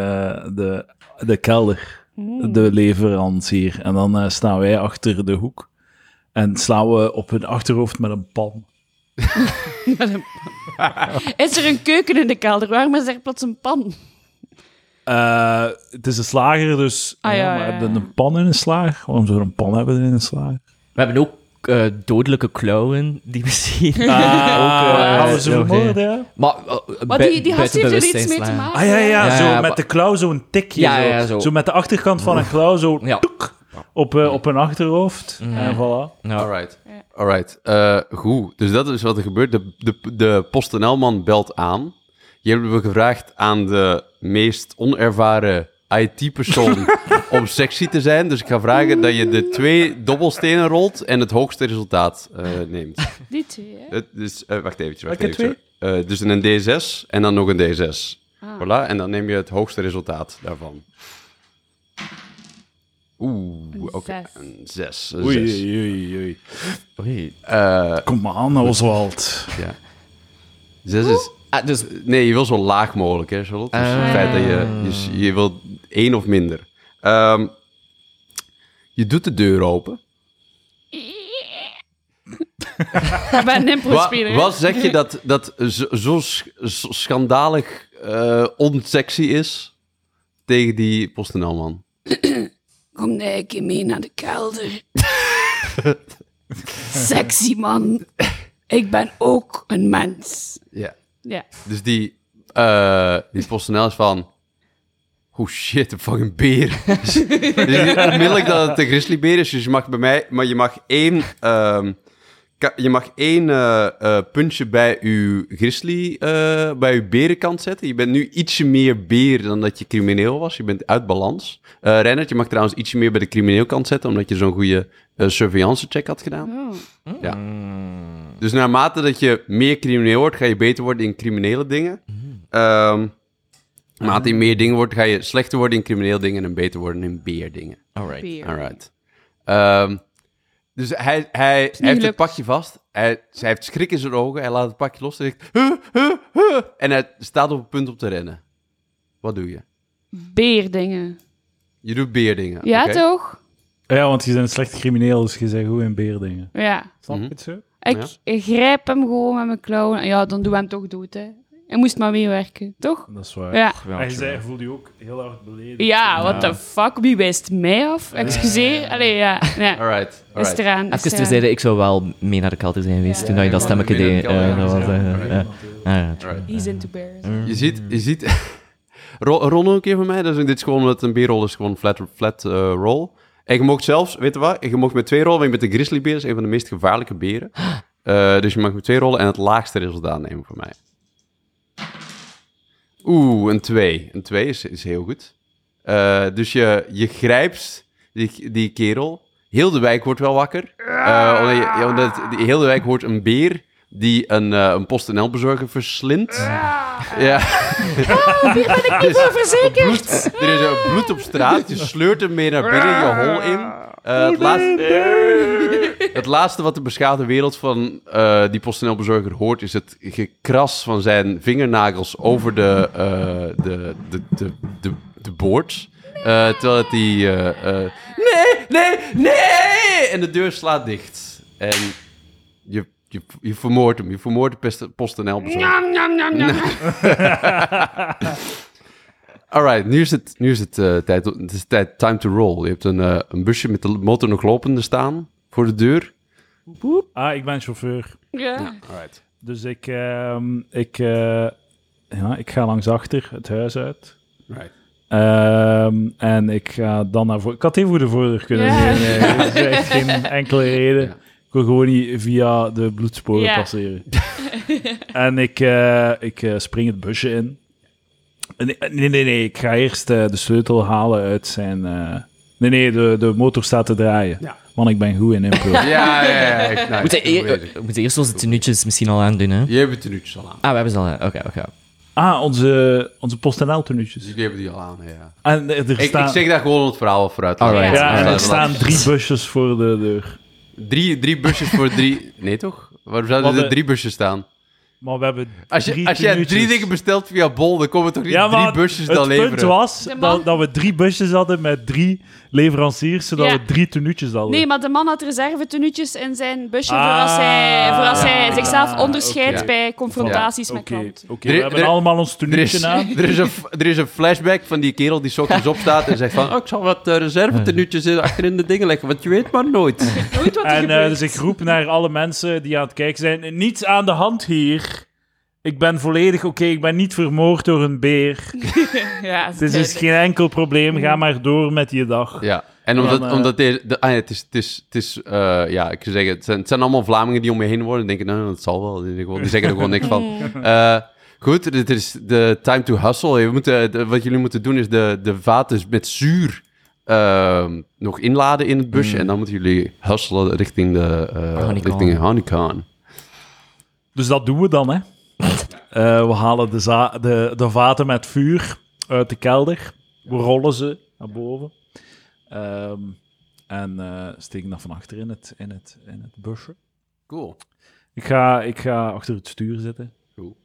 de, de kelder, mm. de leverancier. En dan staan wij achter de hoek. En slaan we op hun achterhoofd met een pan. is er een keuken in de kelder? Waarom is er plots een pan? Uh, het is een slager, dus ah, ja, we hebben een pan in een slager. Waarom zou er een pan hebben in een slager? We hebben ook uh, dodelijke klauwen die misschien ah, ook uh, hadden ze vermoord, ja. Maar, maar die, die heeft er iets mee te maken. Ah ja, ja, ja zo met de klauw zo'n tikje. Ja, zo. Zo. zo. met de achterkant van een klauw zo toek, op, op een achterhoofd. Mm. En voilà. Alright. Alright, uh, goed. Dus dat is wat er gebeurt. De, de, de PostNL-man belt aan. Je hebt we gevraagd aan de meest onervaren IT-persoon om sexy te zijn. Dus ik ga vragen dat je de twee dobbelstenen rolt en het hoogste resultaat uh, neemt. Die twee, hè? Het, dus, uh, wacht even. Wacht even uh, dus een D6 en dan nog een D6. Ah. Voilà, en dan neem je het hoogste resultaat daarvan. Oeh, oké. Okay. Een zes. Een oei, zes. oei, oei, oei. Uh, Kom maar aan, Oswald. Ja. Zes is... Ah, dus, nee, je wil zo laag mogelijk, hè, Charlotte? Dus uh, het feit dat je... Je, je wil één of minder. Um, je doet de deur open. Ik ben een Wat, wat zeg je dat, dat zo, zo, zo schandalig uh, onsexy is tegen die PostNL-man? Kom nee, een keer mee naar de kelder. Sexy man. Ik ben ook een mens. Ja. Ja. Dus die, uh, die PostNL is van... Oh shit, een fucking beer. dus onmiddellijk dat het een grizzlybeer is, dus je mag bij mij... Maar je mag één... Um, je mag één uh, uh, puntje bij uw grizzly, uh, bij uw berenkant zetten. Je bent nu ietsje meer beer dan dat je crimineel was. Je bent uit balans. Uh, Reinhard, je mag trouwens ietsje meer bij de crimineel kant zetten, omdat je zo'n goede surveillance check had gedaan. Oh. Ja. Dus naarmate dat je meer crimineel wordt, ga je beter worden in criminele dingen. Um, naarmate je meer dingen wordt, ga je slechter worden in criminele dingen en beter worden in beerdingen. Alright. Alright. Um, dus hij, hij, heeft het pakje vast. Hij, hij heeft schrik in zijn ogen. Hij laat het pakje los en zegt... Huh, huh, huh, en hij staat op het punt om te rennen. Wat doe je? Beerdingen. Je doet beerdingen. Ja, toch? Ja, want je bent een slecht crimineel, dus je zegt hoe in beerdingen. Ja. Snap je het zo? Ik grijp hem gewoon met mijn klauwen. Ja, dan doen we hem toch dood, hè. Hij moest maar meewerken, toch? Dat is waar. Ja. Hij zei, voelde je ook heel hard beledigd. Ja, what the fuck? Wie wijst mij af? Excuseer. Allee, ja. ja. Alright. Is eraan. Even te zeiden, ik zou wel mee naar de kelder zijn geweest ja. toen je dat stemmetje deed. He's into bears. Je ziet... Je ziet Ron ook een keer van mij. Dus dit is gewoon, omdat een B-roll is gewoon flat, flat uh, roll. En je mocht zelfs, weet je wat? Je mocht met twee rollen, want je bent de grizzlybeer, is een van de meest gevaarlijke beren. Uh, dus je mag met twee rollen en het laagste resultaat nemen voor mij. Oeh, een 2. Een 2 is, is heel goed. Uh, dus je, je grijpt die, die kerel. Heel de wijk wordt wel wakker. Uh, omdat, je, omdat heel de wijk hoort een beer die een, uh, een PostNL-bezorger verslindt. Ja. Oh, hier ben ik niet voor verzekerd. Bloed, er is een bloed op straat. Je sleurt hem mee naar binnen je hol in. Uh, het, laatste, het, laatste, wat de beschaafde wereld van uh, die PostNL-bezorger hoort... is het gekras van zijn vingernagels over de, de, de, de, de, de boord. terwijl het die... nee, nee, nee! En de deur slaat dicht. En je, je, je vermoordt hem. Je vermoordt de PostNL-bezorger. Alright, nu is het, nu is het, uh, tijd, het is tijd, time to roll. Je hebt een, uh, een busje met de motor nog lopende staan voor de deur. Boep. Ah, ik ben chauffeur. Ja. ja alright. Dus ik, uh, ik, uh, ja, ik ga langs achter het huis uit. Right. Um, en ik ga dan naar voren. Ik had even voor de voordeur kunnen yeah. zijn. Nee, dat is echt geen enkele reden. Ja. Ik wil gewoon niet via de bloedsporen yeah. passeren. en ik, ik spring het busje in. Nee, nee, nee, Ik ga eerst uh, de sleutel halen uit zijn... Uh... Nee, nee, de, de motor staat te draaien. Ja. Want ik ben goed in impro. ja, ja, ja. Ik, nou, moeten e moet eerst onze tenuutjes misschien al aandoen, hè? Je hebt de tenuutjes al aan. Ah, we hebben ze al aan. Oké, okay, oké. Okay. Ah, onze, onze PostNL tenuutjes. Die hebben die al aan, ja. En er ik, staan... ik zeg daar gewoon het verhaal vooruit. Alright. Ja, ja, er staan drie busjes voor de deur. Drie, drie busjes voor drie... Nee, toch? Waarom zouden er drie busjes staan? Maar we hebben als je, als je drie dingen bestelt via Bol, dan komen toch niet ja, drie busjes dan leveren? Het punt was dat, dat, we drie busjes hadden met drie leveranciers, zodat we drie tenuutjes hadden. Nee, maar de man had reserve tenuutjes in zijn busje voor als hij, voor als hij zichzelf onderscheidt bij confrontaties met klanten. Oké, we hebben allemaal ons tenuutje aan. Er is, een, er is een flashback van die kerel die ochtends opstaat en zegt van oh, ik zal wat uh, reserve tenuutjes achterin de dingen leggen, want je weet maar nooit. nooit wat en uh, dus ik roep naar alle mensen die aan het kijken zijn, niets aan de hand hier. Ik ben volledig oké, ik ben niet vermoord door een beer. ja, het is dus geen enkel probleem, ga maar door met je dag. Ja, en omdat, uh, omdat de, de, ah, het is, het is, het is uh, ja, ik zou zeggen, het zijn, het zijn, allemaal Vlamingen die om me heen worden. denken, nou, dat zal wel. Die, die zeggen er gewoon niks van. Uh, goed, dit is de time to hustle. We moeten, de, wat jullie moeten doen is de, de vaten met zuur ehm, nog inladen in het busje. En dan moeten jullie hustelen richting de uh, richting. Dus dat doen we dan, hè. Eh, we halen de, za- de, de vaten met vuur uit de kelder. We rollen ze naar boven. Ehm, en eh, steken dat van achter in het, in het, in het busje. Cool. Ik ga, ik ga achter het stuur zitten. Cool.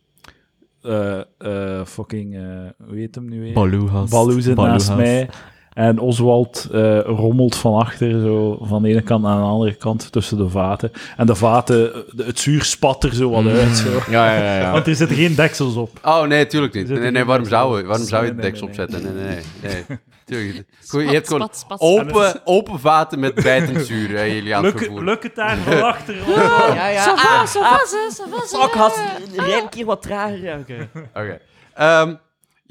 Eh, eh, fucking, eh, hoe heet hem nu weer? Baloo Baloo zit naast mij. En Oswald eh, rommelt van achter, zo van de ene kant naar de andere kant tussen de vaten. En de vaten, de- het zuur spat er zo wat uit. Zo. Ja, ja, ja. Want er zitten geen deksels op. Oh, nee, tuurlijk niet. Nee, nee, waarom zou, waarom zou je de Nee, nee, deksel opzetten? Nee, nee, nee. nee. Tuurlijk. Goed, je hebt gewoon spat, spat. open, open vaten met bijtend zuur, hè, jullie aan het Lukt, het daar van achter? ja, ja. Ça va, ça, ça va, ça Fuck, va. had een keer wat trager. Oké. Oké. Ehm,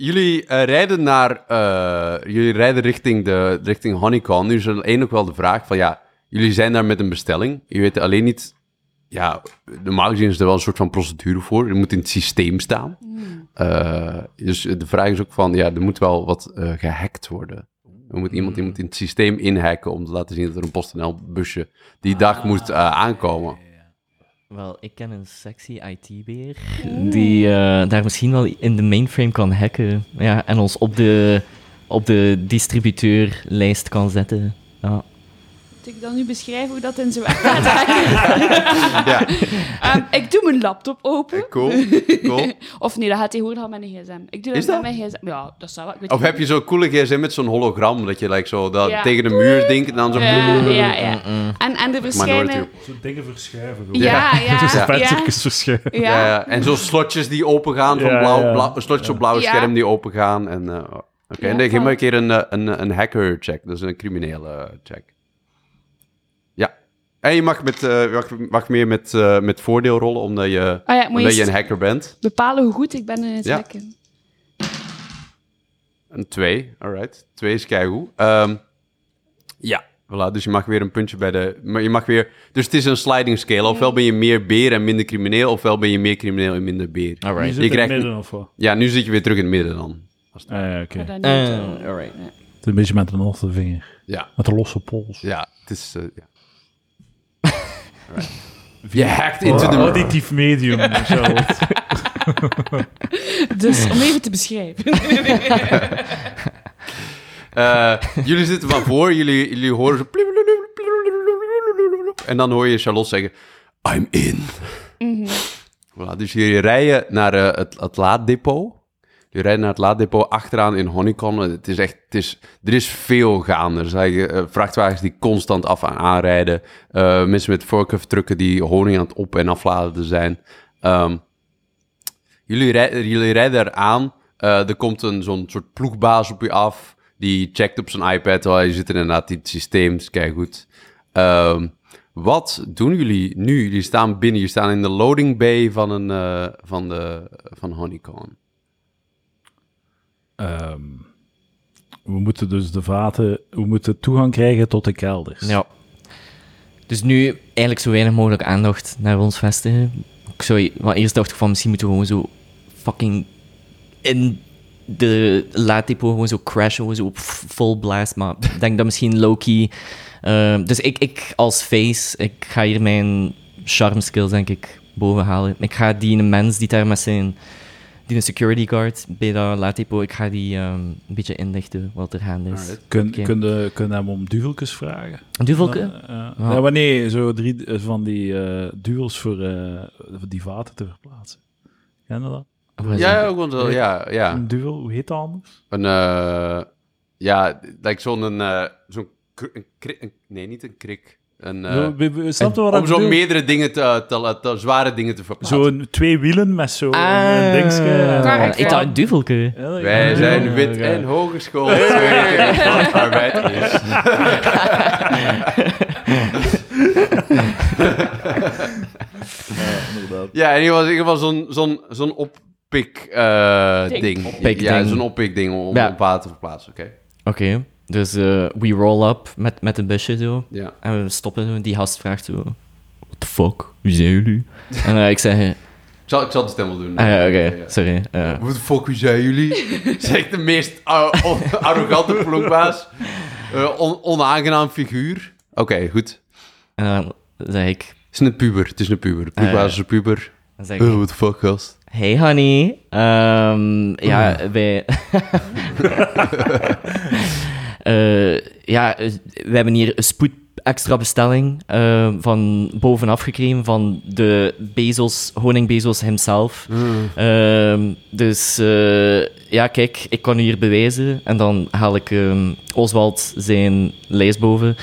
jullie eh, rijden naar... eh, jullie rijden richting, de, richting Honeycomb. Nu is er één ook wel de vraag van... Ja, jullie zijn daar met een bestelling. Je weet alleen niet... Ja, normaal gezien is er wel een soort van procedure voor. Er moet in het systeem staan. Eh, dus de vraag is ook van... Ja, er moet wel wat eh, gehackt worden. Er moet iemand, iemand in het systeem inhacken... om te laten zien dat er een PostNL busje die dag moet eh, aankomen. Wel, ik ken een sexy IT-beer die eh, daar misschien wel in de mainframe kan hacken. Ja, en ons op de, op de distributeurlijst kan zetten. Ja. Ik dan nu beschrijven hoe dat in zijn werk gaat? Ja, Ehm, ik doe mijn laptop open. cool. cool. Of nee, dat gaat tegenwoordig al met een gsm. Ik doe dat, Is dat? met mijn gsm. Ja, dat zou wel. Ik weet Of niet. heb je zo'n coole gsm met zo'n hologram... dat je like, zo dat Ja. tegen de muur denkt... en dan zo... Ja, ja, ja. En, en de verschijnen... Zo dingen verschuiven. gewoon. Ja, ja, Dus ja. verschuiven. Ja. Ja, ja. En zo slotjes die open gaan van blauw, blauw- slotjes op blauw Ja. scherm die open gaan. En, eh, Oké, Ja, nee, geef van- maar een keer een, eh, een, een hacker check. Dat is een criminele eh, check. En je mag, met, eh, mag, mag meer met, eh, met voordeel rollen, omdat je, Ah ja, je omdat je een hacker bent. bepalen hoe goed ik ben in het Ja. hacken. Een 2, alright. 2 is keigoed. Ehm ja, voilà. Dus je mag weer een puntje bij de... Maar je mag weer... Dus het is een sliding scale. Ofwel ben je meer beer en minder crimineel, ofwel ben je meer crimineel en minder beer. Alright. zit Je in het krijgt- midden of wat? Ja, nu zit je weer terug in het midden dan. Ah, oké. Maar dat Eh, alright. Het is een beetje met een losse vinger. Ja, Met een losse pols. ja. Het is... eh, ja. Je hackt into the... Auditief medium, Charlotte. Dus om even te beschrijven. Eh, jullie zitten van voor, jullie, jullie horen zo... En dan hoor je Charlotte zeggen... I'm in. Voilà, dus jullie rijden naar eh, het, het laaddepot. Jullie rijden naar het laaddepot achteraan in Honeycomb. Het is echt... Het is, er is veel gaande. Er zijn eh, vrachtwagens die constant af en aanrijden. Eh, mensen met forklift-trucken die honing aan het op- en afladen zijn. Ehm, Jullie, rij- jullie rijden eraan. Eh, er komt een zo'n soort ploegbaas op je af. Die checkt op zijn iPad. Oh, je zit inderdaad in het systeem. Dus kijk goed. Ehm, wat doen jullie nu? Jullie staan binnen. Jullie staan in de loading bay van, een, van, de, van Honeycomb. Ehm, we moeten dus de vaten... We moeten toegang krijgen tot de kelders. Ja. Dus nu eigenlijk zo weinig mogelijk aandacht naar ons vestigen. Ik zou, eerst dacht ik van misschien moeten we gewoon zo fucking in de laaddepot gewoon zo crashen, gewoon zo op full blast. Maar ik denk dat misschien Loki. ehm, dus ik, ik als face, ik ga hier mijn charm skills denk ik boven halen. Ik ga die mens die daar met zijn die een security guard bij dat laaddepot, ik ga die ehm, een beetje inlichten wat er gaande is. Alright. Kun, Oké. kun, je, kun je hem om duveltjes vragen? Duvelke? Eh, Ja. ja, maar nee, zo drie eh, van die eh duvels voor, eh, voor die vaten te verplaatsen. Ken je dat? Ja, ook wel zo. Ja, ja. Een duvel, hoe heet dat anders? Een, eh, ja, like zo'n... eh, zo'n nee, niet een krik. Eh, we- we- snap je wat om zo meerdere dingen te, te, te- zware dingen te verplaatsen. Zo'n twee wielen met zo'n Ah, een dingetje. Correct, ik ja. dacht een duvelke. Ja, Wij ja, zijn ja, wit ja. en hogeschool. Arbeid is. inderdaad. Ja, in ieder geval, in ieder geval zo'n zo'n zo'n oppik eh, Ding. ding. Ja, ding. zo'n oppik ding om Ja. op water te verplaatsen, oké. Oké, dus eh, we roll up met, met een busje zo. Ja. En we stoppen zo. Die gast vraagt zo... What the fuck? Wie zijn jullie? en eh, ik zeg... eh, Ik zal, ik zal de stem wel doen. Ah ja, oké, Ja, ja. sorry. eh, What the fuck, wie zijn jullie? Zeg de meest arrogante ploegbaas. on onaangenaam figuur. Oké, goed. En dan zeg ik... Het is een puber, het is een puber. Puber is een puber. Dan zeg Oh, ik what the fuck, gast. Hey honey, Ehm, ja, wij... Eh, ja, eh, we hebben hier een spoed extra bestelling eh, van bovenaf gekregen van de Bezos, Honing Bezos himself. Ehm, dus ja, kijk, ik kan u hier bewijzen en dan haal ik ehm, Oswald zijn lijst boven.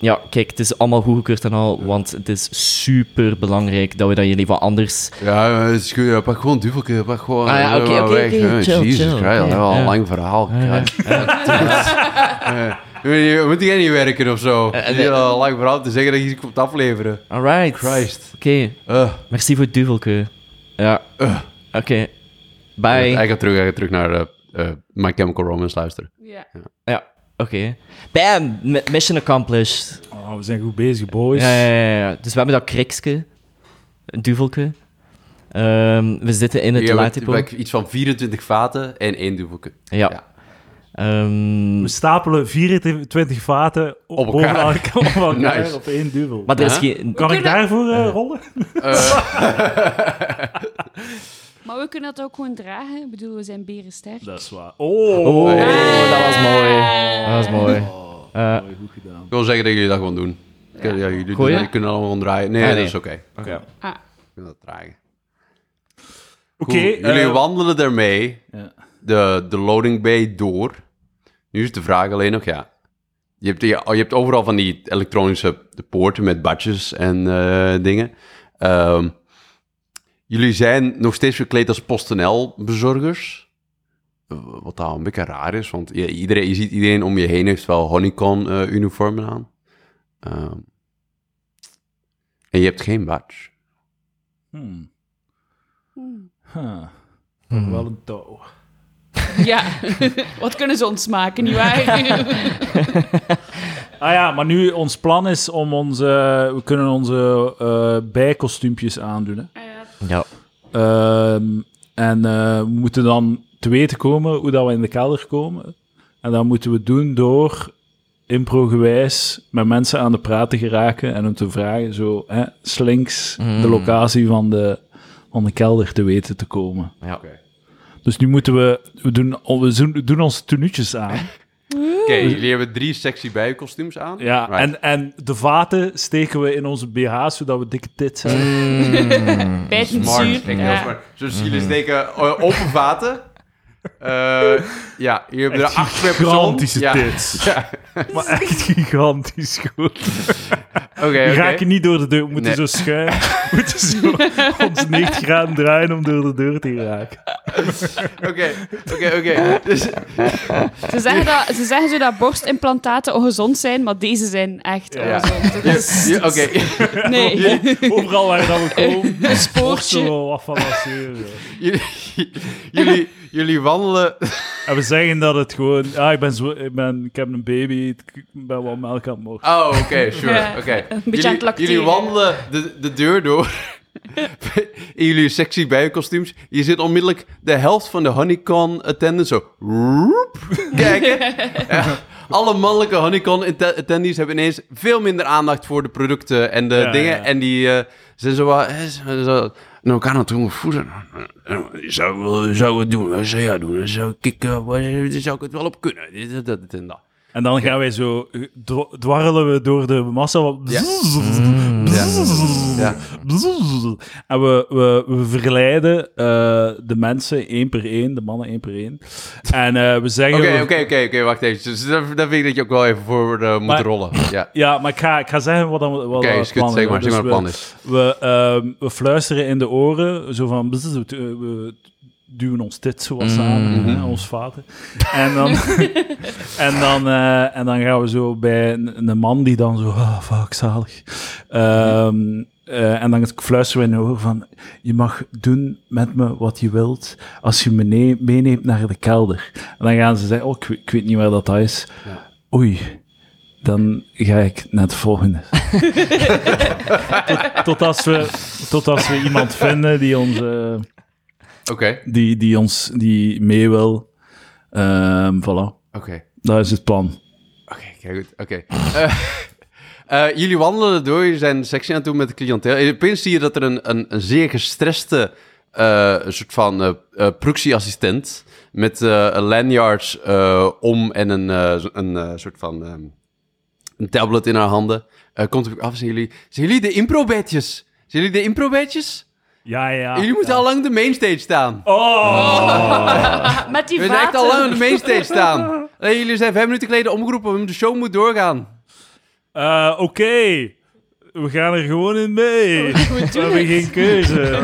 Eh, ja, kijk, het is allemaal goedgekeurd en al, want het is super belangrijk dat we dat jullie wat anders Ja, het is goed. Ja, pak gewoon duvelke. Pak gewoon... Ah ja, oké, eh, oké, weg. oké, Eh, chill, Jesus chill, Christ, dat is wel een lang verhaal. Ja, Eh, Moet jij niet werken of zo? Eh, Het nee. is al een lang verhaal te zeggen dat je iets komt afleveren. Alright. Christ. Oké, Eh, merci voor het duvelke. Ja. Eh. Oké. Bye. Hij gaat terug, hij gaat terug naar eh, eh, My Chemical Romance luisteren. Ja. Ja, oké. Bam! Mi- Mission accomplished. Oh, we zijn goed bezig, boys. Ja, ja, ja, ja. Dus we hebben dat krikske. Een duvelke. Ehm, we zitten in het hebt Latipo. hebt iets van 24 vaten en één duvelke. Ja. Ja. Ehm, We stapelen 24 vaten op, Op elkaar. op, elkaar Nice. op één duvel. maar er is Huh? geen... kan ik daarvoor eh, rollen? Maar we kunnen dat ook gewoon dragen. Ik bedoel, we zijn berensterk. Dat is waar. Oh, Oh, Hey. dat was mooi. Dat was mooi. Eh, Mooi, goed gedaan. Ik wil zeggen dat jullie dat gewoon doen. Ja. Ja, jullie doen, dat, kunt allemaal gewoon draaien. Nee, Ah, dat nee. is oké. Oké, Ah, Ik vind dat dragen. Oké, Cool. Jullie eh, wandelen daarmee ja. de, de loading bay door. Nu is de vraag alleen nog, ja... Je hebt, je, je hebt overal van die elektronische de poorten met badges en eh, dingen. Ehm, jullie zijn nog steeds verkleed als PostNL-bezorgers. Eh, Wat daar een beetje raar is, want je, iedereen, je ziet iedereen om je heen heeft wel Honeycon-uniformen aan. Ehm, en je hebt geen badge. Hmm. hmm. Huh. Mhm. Wel een touw. Ja, wat kunnen ze ons maken, nietwaar? Ah ja, maar nu, ons plan is om onze... We kunnen onze eh bijkostuumpjes aandoen, hè. Ja. Ehm, en eh, we moeten dan te weten komen hoe dat we in de kelder komen. En dat moeten we doen door improgewijs met mensen aan de praat te geraken en om te vragen, zo hè, slinks Mm. de locatie van de, van de kelder te weten te komen. ja. Dus nu moeten we, we doen, we doen, doen onze tenuutjes aan. Oké, jullie hebben drie sexy bijenkostuums aan. Ja, Right. en, en de vaten steken we in onze BH's, zodat we dikke tits hebben. Mm. Smart, Ja. smart. Dus jullie steken eh, open vaten. Eh, ja, je hebt er acht per persoon. gigantische ja. tits. Ja, Maar echt gigantisch goed. oké, We oké. raken niet door de deur. We moeten Nee. zo schuin. We moeten zo ons 90 graden draaien om door de deur te geraken. Oké, oké, oké. Dus, Ze, zeggen dat, ze zeggen zo dat borstimplantaten ongezond zijn, maar deze zijn echt Ja. ongezond. Het is- ja, oké. Nee, Overal waar dan we komen, spoortje. zo wat van. Jullie, jullie, jullie wandelen... En we zeggen dat het gewoon... Ah, ik, ben zo, ik, ben, ik heb een baby, ik ben wel melk aan het mogen. Oh, oké, sure. Ja, oké. een beetje aan het Jullie, jullie wandelen de, de deur door in jullie sexy bijenkostuums. Je zit onmiddellijk de helft van de Honeycon attendants zo... roep, kijken. Ja, alle mannelijke Honeycon atte- attendees hebben ineens veel minder aandacht voor de producten en de Ja, dingen. ja. En die eh, zijn zo wat... eh, zo, nou, kan het doen voeden. Zou wel zou het doen? Zou jij doen? Zou ik, eh, zou ik het wel op kunnen? Dit, dat en dat. En dan gaan wij zo... eh, dwa- Dwarrelen we door de massa. wat- Ja. Ja. En we, we, we verleiden eh, de mensen één per één, de mannen één per één. En eh, we zeggen... Oké, oké, oké, oké, wacht even. Dus daar, daar vind ik dat je ook wel even voor moet Maar- rollen. Ja. Ja, maar ik ga, ik ga zeggen wat, dan, Oké, goed. Zeg maar, Dus zeg maar wat we- het plan is. We, ehm, we fluisteren in de oren, zo van... duwen ons dit zo wat samen, Mhm. hè, ons vaten. En dan, en, dan, eh, en dan gaan we zo bij een, een man die dan zo... Ah, fuck, zalig. Ehm, eh, en dan fluisteren we in de oren van... Je mag doen met me wat je wilt als je me ne- meeneemt naar de kelder. En dan gaan ze zeggen... Oh, ik, weet- ik weet niet waar dat is. Ja. Oei, dan ga ik naar het volgende. tot, tot, als we, tot als we iemand vinden die ons, eh, Oké, die, die ons die mee wil. Ehm voilà, oké. dat is het plan. Oké, okay, goed. Oké. Uh, jullie wandelen door, je zijn sexy aan het doen met de cliënteel. En opeens zie je dat er een, een, een zeer gestreste uh, soort van uh, proxy-assistent met een lanyards om en een, een soort van um, een tablet in haar handen. komt af, zijn jullie, zijn jullie de impro-bedjes? Zijn jullie de impro-bedjes? Ja, ja. Jullie moeten al lang de mainstage staan. Oh! oh. Met die We zijn echt al lang op de mainstage staan. jullie zijn vijf minuten geleden omgeroepen, de show moet doorgaan. Uh, Oké, we gaan er gewoon in mee. we hebben geen keuze.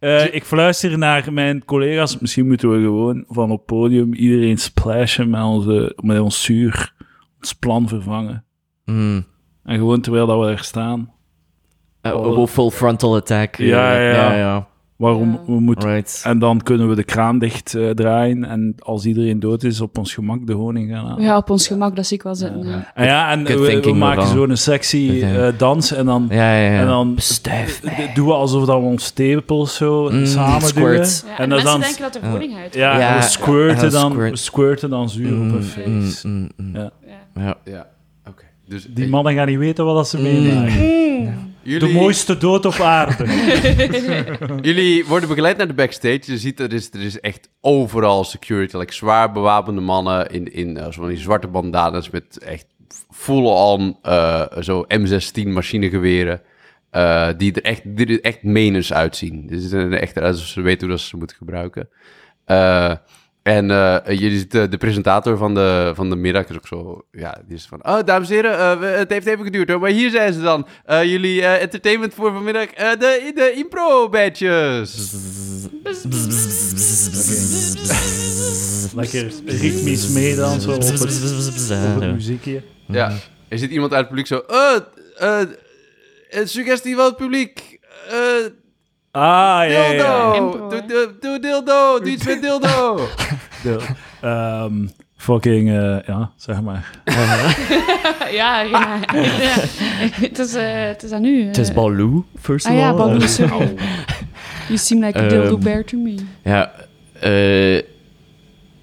Uh, ik fluister naar mijn collega's. Misschien moeten we gewoon van op podium iedereen splashen met, onze, met ons zuur. Ons plan vervangen. Mm. En gewoon terwijl dat we er staan. Uh, full frontal attack. ja, ja. ja, ja waarom we moeten. En dan kunnen we de kraan dicht uh, draaien en als iedereen dood is, op ons gemak de honing gaan halen. Ja, op ons gemak, dat zie ik wel zitten. Ja, ja. En, ja, en we, we maken zo'n sexy uh, dans en dan, ja, ja, En dan doen we alsof dat we ons tepels zo mm, samen doen. en, en dan mensen denken dat er honing uit Ja, ja, we squirten, dan, we squirten dan zuur mm, op hun face. Mm, mm, ja. Ja. ja. oké. Dus, Die mannen gaan niet weten wat ze meemaken. Jullie... De mooiste dood op aarde. Jullie worden begeleid naar de backstage. Je ziet, er is, er is echt overal security. Like zwaar bewapende mannen in, in uh, zo die zwarte bandanas met echt full-on uh, zo M16 machinegeweren. Uh, die er echt, die er echt menens uitzien. Dus er echt uit alsof ze weten hoe dat ze ze moeten gebruiken. En uh, je ziet de, de, presentator van de, van de middag is ook zo... Ja, die is van... Oh, dames en heren, uh, het heeft even geduurd hoor. Maar hier zijn ze dan. Uh, jullie entertainment voor vanmiddag. de, de impro-badges. Lekker ritmisch meedansen op het, op het muziekje. Ja, er zit iemand uit het publiek zo... een suggestie van het publiek. Ah, ja, Dildo! Doe, doe, doe dildo! Doe iets met dildo! um, fucking, uh, ja, zeg maar. ja, ja. het, is, uh, het is aan u. Het is Baloo, first of ah, all. ja, Baloo, sorry. You seem like a dildo um, bear to me. Ja, uh,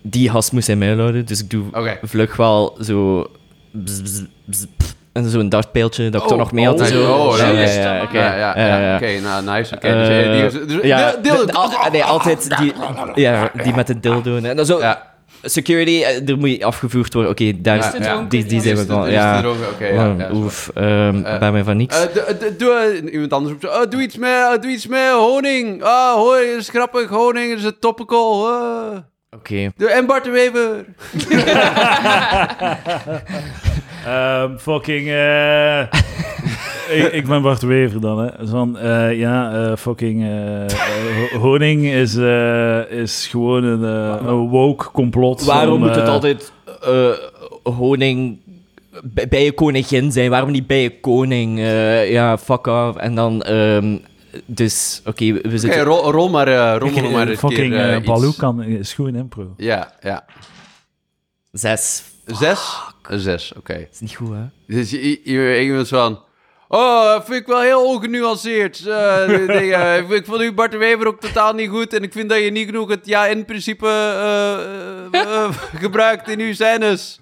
die gast moest hij mij houden, dus ik doe okay. vlug wel zo... Bzz, bzz, bzz, en zo'n dartpeeltje dat ik toch nog mee had. Oh, zo. Oh, ja, ja, oké. Ja, ja, oké, nou, nice. Oké, nee, altijd die, ja, die met de dildo. En dan zo, security, er moet je afgevoerd worden. Oké, daar is die, die zijn we gewoon. Ja, oké. Oef, bij mij van niks. Doe, iemand anders roept zo, doe iets met, doe iets met honing. Ah, honing is grappig, honing is een topical. Oké. En Bart de Wever. Um, fucking. Uh, ik, ik, ben Bart Wever dan, hè. Van, uh, ja, uh, fucking. honing is, is gewoon een, een woke complot. Waarom moet het altijd honing bij je koningin zijn? Waarom niet bij je koning? ja, fuck off. En dan. Um, dus, oké, okay, we zitten... Okay, rol, rol, maar, rol maar een fucking, keer uh, Baloo kan, is goed in impro. Ja, ja. Zes. Zes? Een zes, oké. Okay. is niet goed, hè? Dus iemand van... Oh, vind ik wel heel ongenuanceerd. Uh, dingen. Ik vond u Bart de Wever ook totaal niet goed. En ik vind dat je niet genoeg het ja-in-principe uh, uh, gebruikt in uw scènes.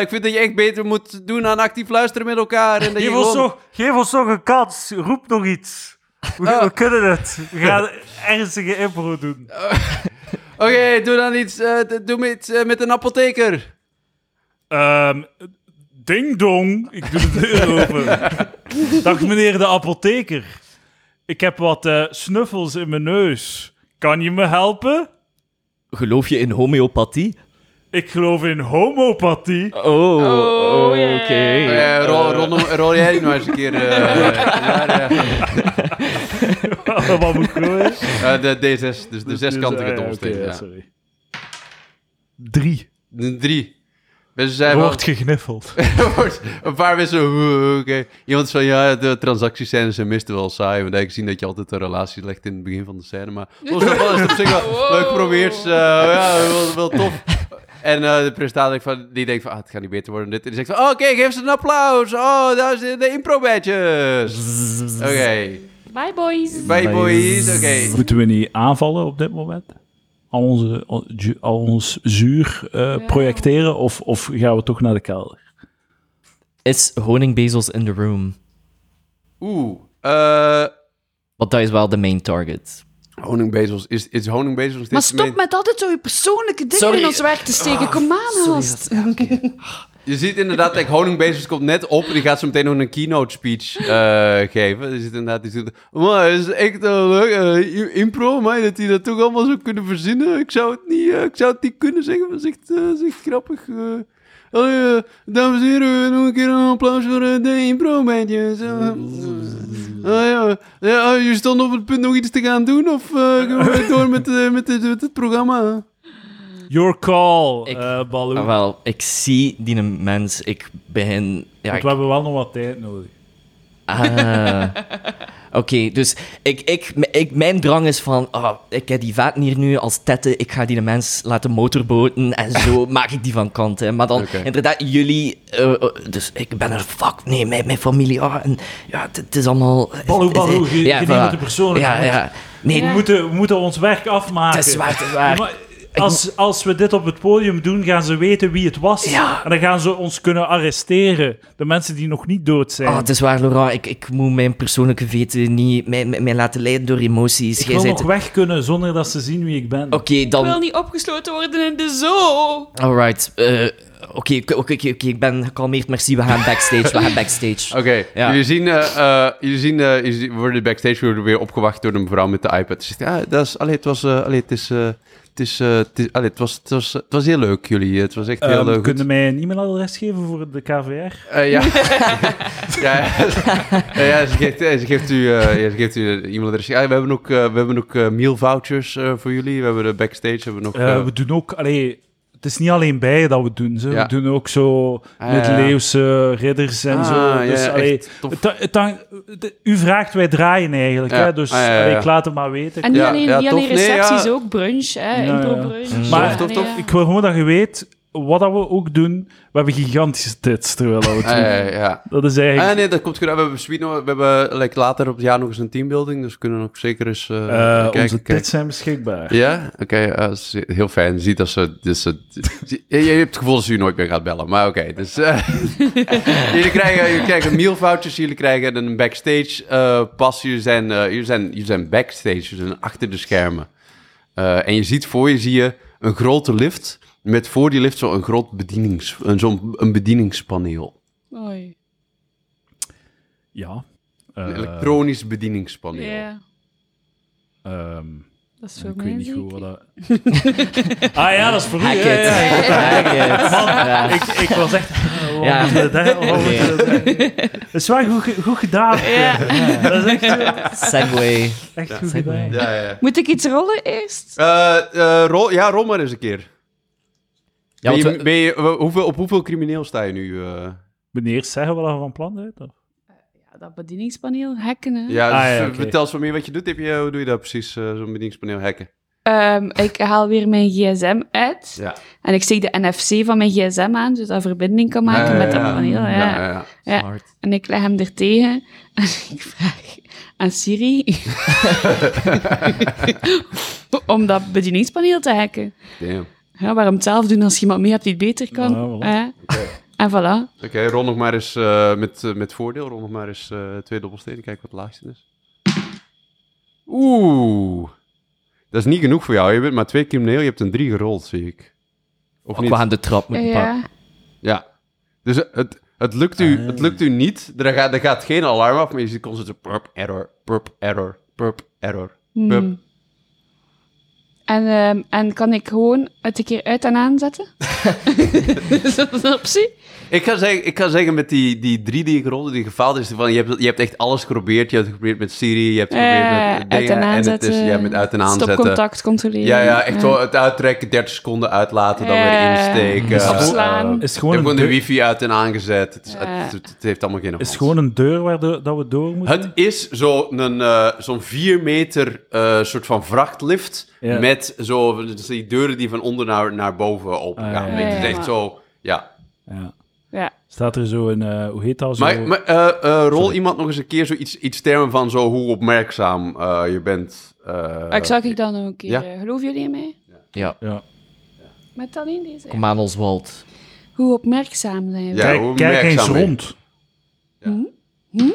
ik vind dat je echt beter moet doen aan actief luisteren met elkaar. En dat geef, je ons gewoon... geef ons nog een kans. Roep nog iets. We, we kunnen het. We gaan ernstige impro doen. Oké, okay, doe dan iets, doe iets met een apotheker. Um, ding dong, ik doe de deur open. Dag meneer de apotheker. Ik heb wat uh, snuffels in mijn neus. Kan je me helpen? Geloof je in homeopathie? Ik geloof in homopathie. Oh, oh, oh yeah. oké. Okay. Uh, rol, rol, rol, jij nog eens een keer. Uh, ja, ja. Wat moet ik? Uh, de D6, dus de zeskantige domsteen. Okay, ja. Sorry. Drie. Drie. Er wordt gegniffeld. een paar mensen, oké. Okay. Iemand van, ja, de transactiescènes zijn meestal wel saai. Want ik zie dat je altijd een relatie legt in het begin van de scène. Maar volgens mij is het op zich wel leuk geprobeerd. Uh, ja, wel, wel tof. En uh, de presentator van, die denkt van, ah, het gaat niet beter worden dit. En die zegt van, oké, okay, geef ze een applaus. Oh, daar zijn de impro-badges. Oké. Bye, boys. Bye, boys. Oké. Moeten we niet aanvallen op dit moment? Al, onze, al, ons zuur uh, projecteren? Of, of gaan we toch naar de kelder? Is honingbezels in the room? Oeh. Uh... Want dat is wel de main target. Honingbezels, is, is honingbezels... Maar stop met altijd zo je persoonlijke dingen in ons werk te steken. Kom aan, host. Je ziet inderdaad, Honingbezels komt net op en die gaat zo meteen nog een keynote speech uh, geven. Je ziet inderdaad, die zegt, maar is echt leuk, uh, impro, maar dat hij dat toch allemaal zou kunnen verzinnen. Ik zou het niet, ik zou het niet kunnen zeggen, dat is echt, grappig. Dames en heren, nog een keer een applaus voor de impro-bandjes. Ja, je stond op het punt nog iets te gaan doen of gaan we door met, met, met het programma? Your call, ik, uh, Baloo. Ah, wel, ik zie die mens. Ik begin... Ja, Want we hebben wel nog wat tijd nodig. Ah. Oké, dus ik, ik, ik, mijn drang is van, oh, ik heb die vaat hier nu als tette, ik ga die mens laten motorboten en zo maak ik die van kant. Hè. Maar dan, inderdaad, jullie, uh, dus ik ben er, fuck, nee, mijn, mijn familie, oh, en ja, het is allemaal... Baloo, Baloo, je, ja, neemt het persoonlijk. Ja, ja. Nee, we, moeten, we moeten ons werk afmaken. Het is waar, het is waar als, als we dit op het podium doen, gaan ze weten wie het was. En dan gaan ze ons kunnen arresteren. De mensen die nog niet dood zijn. Oh, het is waar, Laurent. Ik, ik moet mijn persoonlijke weten niet mij, mij, laten leiden door emoties. Ik wil nog weg kunnen zonder dat ze zien wie ik ben. Oké, dan... Ik wil niet opgesloten worden in de zoo. Alright. Uh, Oké, oké, oké, ik ben gekalmeerd. Merci, we gaan backstage. We gaan backstage. Oké, jullie zien, uh, jullie zien, uh, jullie worden backstage weer opgewacht door een mevrouw met de iPad. Ze zegt, ja, dat is, allee, het was, allee, het is het, is, uh, het, is, allee, het, was, het, was, het was heel leuk, jullie. Het was echt heel um, leuk. Kunnen mij een e-mailadres geven voor de KVR? Ja. ja, ja, ze geeft, ze geeft u, uh, ja, ze geeft u een e-mailadres. Ja, we hebben ook, we hebben ook meal vouchers voor jullie. We hebben de backstage. Hebben nog, we doen ook... Allee, het is niet alleen bijen dat we doen. Zo. We doen ook zo ah, middeleeuwse ridders en ah, zo. Dus, ja, allee, het, u vraagt, wij draaien eigenlijk. Hè? Dus ah, ik laat het maar weten. En niet alleen, niet alleen recepties, ook brunch. Hè? Impro-brunch. Maar ik wil gewoon dat je weet wat dat we ook doen, we hebben gigantische tits terwijl we het doen. ja, ja. Dat is eigenlijk... Ah, nee, dat komt goed. We hebben, we hebben like, later op het jaar nog eens een teambuilding, dus we kunnen ook zeker eens uh, kijken. Onze tits zijn beschikbaar. Ja? Oké, okay, uh, heel fijn. Je ziet dat ze... Dus, je, je, hebt het gevoel dat ze u nooit meer gaat bellen, maar oké. Okay, dus, uh, jullie, krijgen, jullie krijgen jullie krijgen een backstage pas. Jullie zijn, jullie, zijn, jullie zijn backstage, jullie zijn achter de schermen. en je ziet voor je, zie je een grote lift met voor die lift zo'n groot bedienings, zo'n een bedieningspaneel. Oei. Ja. Een uh, elektronisch bedieningspaneel. Ja. Um, dat is voor ik mij weet niet goed wat dat... ah ja, dat is voor u. Hack it. Hack it. Man, ja. ik, ik was echt... Wat ja. moet het, Dat is wel goed, goed gedaan. Ja. Dat is echt... Segway. Echt goed gedaan. Ja, ja. Moet ik iets rollen eerst? Uh, uh, rol, ja, rol maar eens een keer. Ja, ben je, ben je, hoeveel, op hoeveel crimineel sta je nu? Uh... Meneer, zeggen we dat van plan uit? Of? Ja, dat bedieningspaneel hacken, hè? Ja, dus, ah, ja okay. vertel eens wat meer wat je doet. Heb je, hoe doe je dat precies, uh, zo'n bedieningspaneel hacken? Um, ik haal weer mijn gsm uit. Ja. En ik steek de NFC van mijn gsm aan, zodat ik verbinding kan maken ja, met dat paneel. Ja, ja, En ik leg hem er tegen en ik vraag aan Siri om dat bedieningspaneel te hacken. Damn. Ja, waarom het zelf doen als je iemand mee hebt die het beter kan? Ja, En voilà. Oké, okay, rond nog maar eens uh, met, uh, met voordeel. Rond nog maar eens uh, twee dobbelstenen. Kijk wat het laagste is. Oeh. Dat is niet genoeg voor jou. Je bent maar twee crimineel. Je hebt een drie gerold, zie ik. Of niet? aan de trap met een ja. Ja. Dus het, het, lukt u, het lukt u niet. Er gaat, er gaat geen alarm af, maar je ziet constant purp, error, purp, error, purp, error, purp. En, um, en kan ik gewoon het een keer uit en aanzetten? is dat een optie? Ik ga zeggen, ik ga zeggen met die, die drie die rollen die gefaald is, van, je, hebt, je hebt echt alles geprobeerd. Je hebt geprobeerd met Siri, je hebt geprobeerd uh, met dingen. En, en het is, ja, met uit en aanzetten. Stopcontact controleren. Ja, ja echt ja. het uittrekken, 30 seconden uitlaten, dan weer insteken. Afslaan. Uh, is gewoon, gewoon de wifi uit en aangezet. Het, is, het, het, heeft allemaal geen Is het gewoon een deur waar de, dat we door moeten? Het is zo'n uh, zo'n 4 meter soort van vrachtlift ja. met zo dus die deuren die van onder naar, naar boven open gaan. Ah, ja, Het is echt zo, ja. Ja. Ja. Staat er zo een, uh, hoe heet dat? Zo... Maar, maar uh, uh, rol iemand nog eens een keer zoiets iets termen van zo hoe opmerkzaam je bent. ik zag ik dan nog een keer. Ja? Geloven jullie in mij? Ja. ja. Met alleen deze. Kom aan, Oswald. Hoe opmerkzaam zijn we? Ja, Kijk, eens rond. Hm?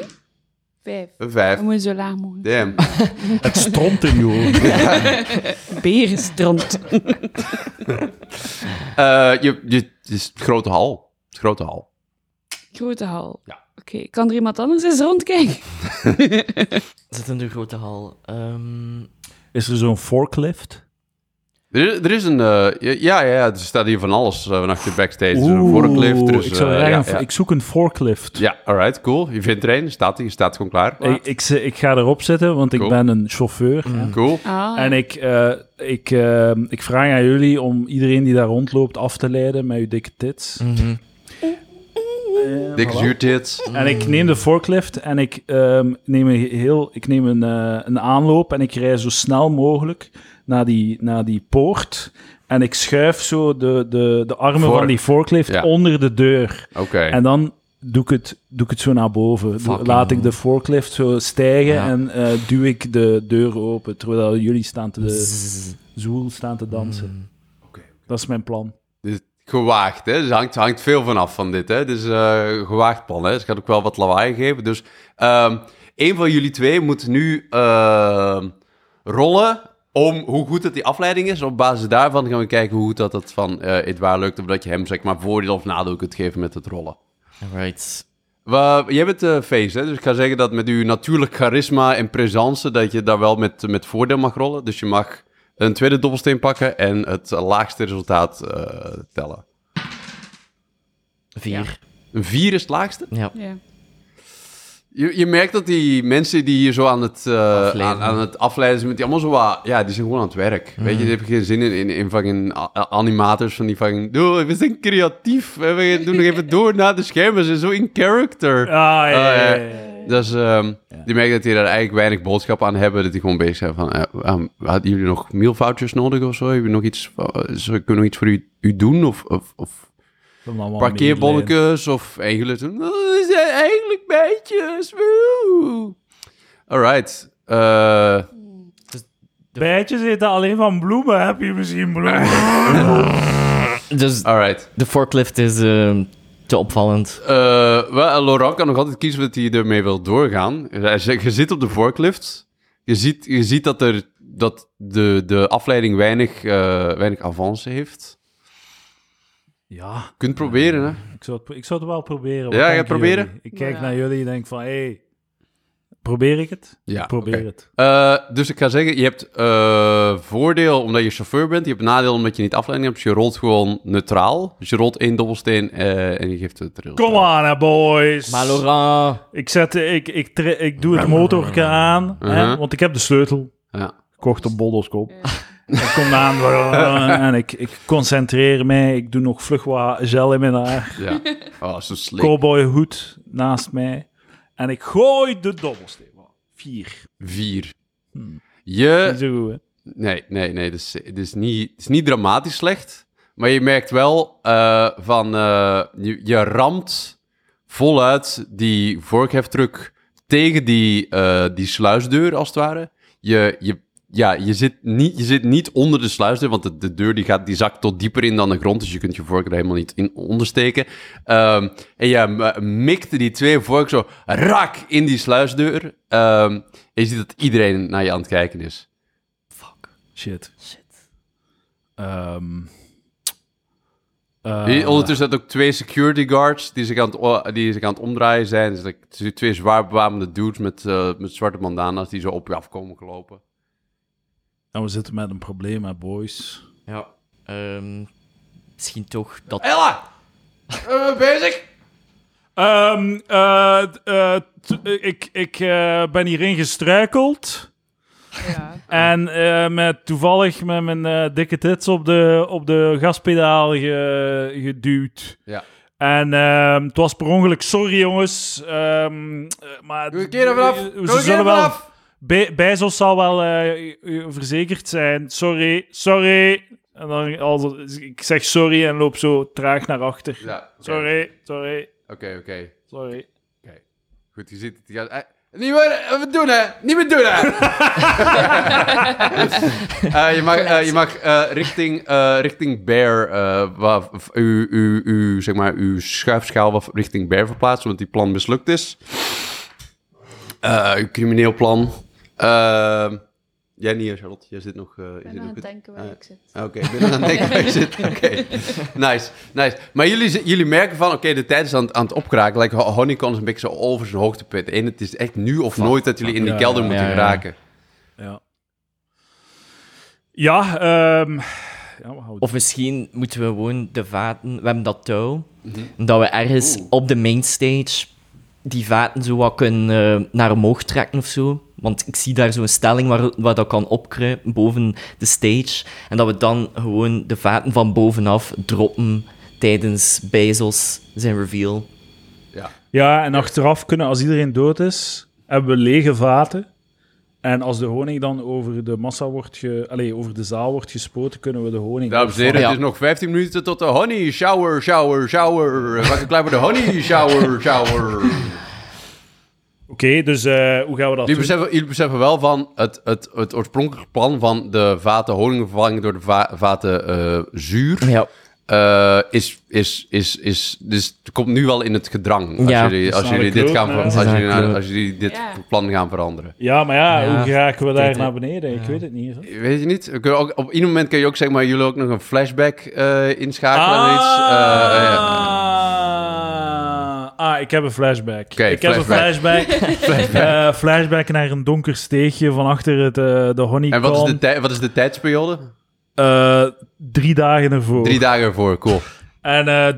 Vijf. Vijf. We moeten zo laag mogelijk. Damn. Het stront in je ogen. Berenstront. Eh, je, je, het is grote hal. Het grote hal. Grote hal. Ja. Oké, kan er iemand anders eens rondkijken? Zit in de grote hal. Ehm, Is er zo'n forklift? Er is, er is een... eh, ja, ja, ja, er staat hier van alles uh, achter backstage. Er is een forklift. Er is, ik, zou eh, graag ja, een- ja. ik zoek een forklift. Ja, alright, cool. Je vindt er een, staat hij, staat gewoon klaar. Ik, ik, ga erop zitten, want ik ben een chauffeur. Cool. Ah. En ik, eh, ik, ik vraag aan jullie om iedereen die daar rondloopt af te leiden met uw dikke tits. mhm. Dikke voilà. zuurtits. En ik neem de forklift en ik ehm, neem, een, heel, ik neem een, een aanloop en ik rij zo snel mogelijk naar die, naar die poort. En ik schuif zo de, de, de armen Voor- van die forklift Ja. onder de deur. Oké. En dan doe ik het, doe ik het zo naar boven. Doe- Fucking Laat ik de forklift zo stijgen Ja. en eh, duw ik de deur open. Terwijl jullie staan te, Zzz. zoel staan te dansen. Oké. Dat is mijn plan. Is gewaagd, hè? Dus hangt, hangt veel van af van dit, hè? Is eh, een gewaagd plan, hè? Dus ik ga ook wel wat lawaai geven. Dus ehm een van jullie twee moet nu ehm, rollen om hoe goed het die afleiding is. Op basis daarvan gaan we kijken hoe goed dat het van eh Edouard lukt. Of dat je hem, zeg maar, voordeel of nadeel kunt geven met het rollen. Alright. Wa- jij bent de face, hè? Dus ik ga zeggen dat met uw natuurlijk charisma en presence... dat je daar wel met, met voordeel mag rollen. Dus je mag een tweede dobbelsteen pakken en het laagste resultaat eh, tellen. Vier. Een vier is het laagste? Ja. Ja. Je, je merkt dat die mensen die hier zo aan het, eh, Afleiden. aan, aan het afleiden zijn, die allemaal zo wat, ja, die zijn gewoon aan het werk. Weet je, die hebben geen zin in, in, in fucking animators van die fucking, "Doe, we zijn creatief, we doen nog even door na de schermen, we zijn zo in character. Ah, ja, ja, ja. Dus ehm, die merken dat die daar eigenlijk weinig boodschap aan hebben, dat die gewoon bezig zijn van, eh, ehm, hadden jullie nog mealvouchers nodig of zo? Hebben nog iets, uh, kunnen we nog iets voor u, u doen? Of, of, of parkeerbonnetjes of eigenlijk... Oh, zijn eigenlijk bijtjes. Woe. Alright. Eh, Bijtjes eten alleen van bloemen. Heb je misschien bloemen? Dus alright. de forklift is ehm, te opvallend. Eh, wel, Laurent kan nog altijd kiezen wat hij ermee wil doorgaan. Je zit op de forklift. Je ziet, je ziet dat, er, dat de, de afleiding weinig, eh, weinig avance heeft. Ja, Je kunt proberen, hè. ik zou, het, ik zou het wel proberen. Ja, ga proberen? jullie? Ik kijk Ja. naar jullie en denk van, hé, hey, probeer ik het? Ja, Ik probeer het. Eh, dus ik ga zeggen, je hebt eh, voordeel omdat je chauffeur bent. Je hebt nadeel omdat je niet afleiding hebt. Dus je rolt gewoon neutraal. Dus je rolt één dobbelsteen eh, en je geeft het. Kom aan, hè, boys. Maar Laurent... Ik, zet, ik, ik, ik doe het motorke aan, hè, Uh-huh. want ik heb de sleutel. Ja. Gekocht op Boldoscoop. Ik kom aan en ik, ik concentreer mij. Ik doe nog vlug wat gel in mijn haar. ja. Oh, zo slik. Cowboyhoed naast mij. En ik gooi de dobbelsteen. Vier. Vier. Hmm. Je... Goed? Nee, nee, nee. Het is, het is, niet, het is niet dramatisch slecht. Maar je merkt wel eh, van... eh, je, je ramt voluit die vorkheftruck tegen die, eh, die sluisdeur, als het ware. Je, je, ja, je, zit niet, je zit niet onder de sluisdeur, want de, de deur die gaat, die zakt tot dieper in dan de grond. Dus je kunt je vork er helemaal niet in ondersteken. Ehm, en je mikte die twee vork zo rak in die sluisdeur. Ehm, en je ziet dat iedereen naar je aan het kijken is. Shit. Shit. Ehm Hier, eh, Ondertussen zijn er ook twee security guards die zich aan het, die zich aan het omdraaien zijn. Dus like, het zijn twee zwaar bewapende dudes met, eh, met zwarte bandana's die zo op je afkomen gelopen. En we zitten met een probleem, hè, boys. Ja. ehm, misschien toch dat... Ella! Eh, bezig? Ehm, eh, eh, t- eh, ik ik eh, ben hierin gestruikeld. Ja. En eh, met, toevallig met mijn eh, dikke tits op de, op de gaspedaal ge- geduwd. Ja. En ehm, het was per ongeluk, sorry jongens. ehm, eh, maar Doe een keer er vanaf! eh, Doe Ze een keer zullen wel. vanaf! Be Bezos zal wel eh, eh, verzekerd zijn. Sorry, sorry. En dan als, ik zeg sorry en loop zo traag naar achter. Ja, oké. Sorry, sorry, Oké, oké. sorry. Goed, je ziet het. je gaat- hij, Niet meer doen, hè? Niet meer doen, hè? uh, je mag, uh, je mag uh, richting, richting Bear, waar, uw, uw, uw, zeg maar, uw schuifschaal richting Bear verplaatsen, want die plan mislukt is. uw crimineel plan. Ehm, Jij niet, Charlotte. Jij zit nog... Uh, ik ben aan het denken waar ik zit. Oké, ik ben aan het denken waar je zit. Oké, nice, nice. Maar jullie, jullie merken van, oké, de tijd is aan, aan het opkraken. Like, Honeycomb is een beetje zo over zijn hoogtepunt. En het is echt nu of nooit dat jullie in die kelder moeten ja, geraken. Ja. Ja, um, Of misschien moeten we gewoon de vaten... We hebben dat touw. Mhm. Dat we ergens op de mainstage die vaten zo wat kunnen uh, naar omhoog trekken of zo. Want ik zie daar zo'n stelling waar, waar dat kan opkruipen boven de stage. En dat we dan gewoon de vaten van bovenaf droppen tijdens Bezos zijn reveal. Ja, ja en achteraf kunnen, als iedereen dood is, hebben we lege vaten. En als de honing dan over de massa wordt ge, allez, over de zaal wordt gespoten, kunnen we de honing... Dames en heren, het is nog 15 minuten tot de honey shower, shower, shower. Wacht klaar voor de honey shower, shower. Oké, dus uh, hoe gaan we dat jullie beseffen, jullie beseffen wel van het, het, het oorspronkelijke plan van de vaten honing vervangen door de va vaten uh, zuur. Ja. Uh, is, is, is, is, dus het komt nu wel in het gedrang als ja. jullie, als jullie dit gaan als jullie, als jullie dit ja. plan gaan veranderen. Ja, maar ja, ja. hoe raken we daar naar beneden? Ik weet het niet. Weet je niet? Ook, op een moment kun je ook zeggen, maar jullie ook nog een flashback uh, inschakelen. Ah. Iets. Ah, ik heb een flashback. ik heb een flashback. flashback. Uh, flashback naar een donker steegje van achter het, uh, de honeycomb. En wat is de, wat is de tijdsperiode? Uh, drie dagen ervoor. Drie dagen ervoor, cool. En de,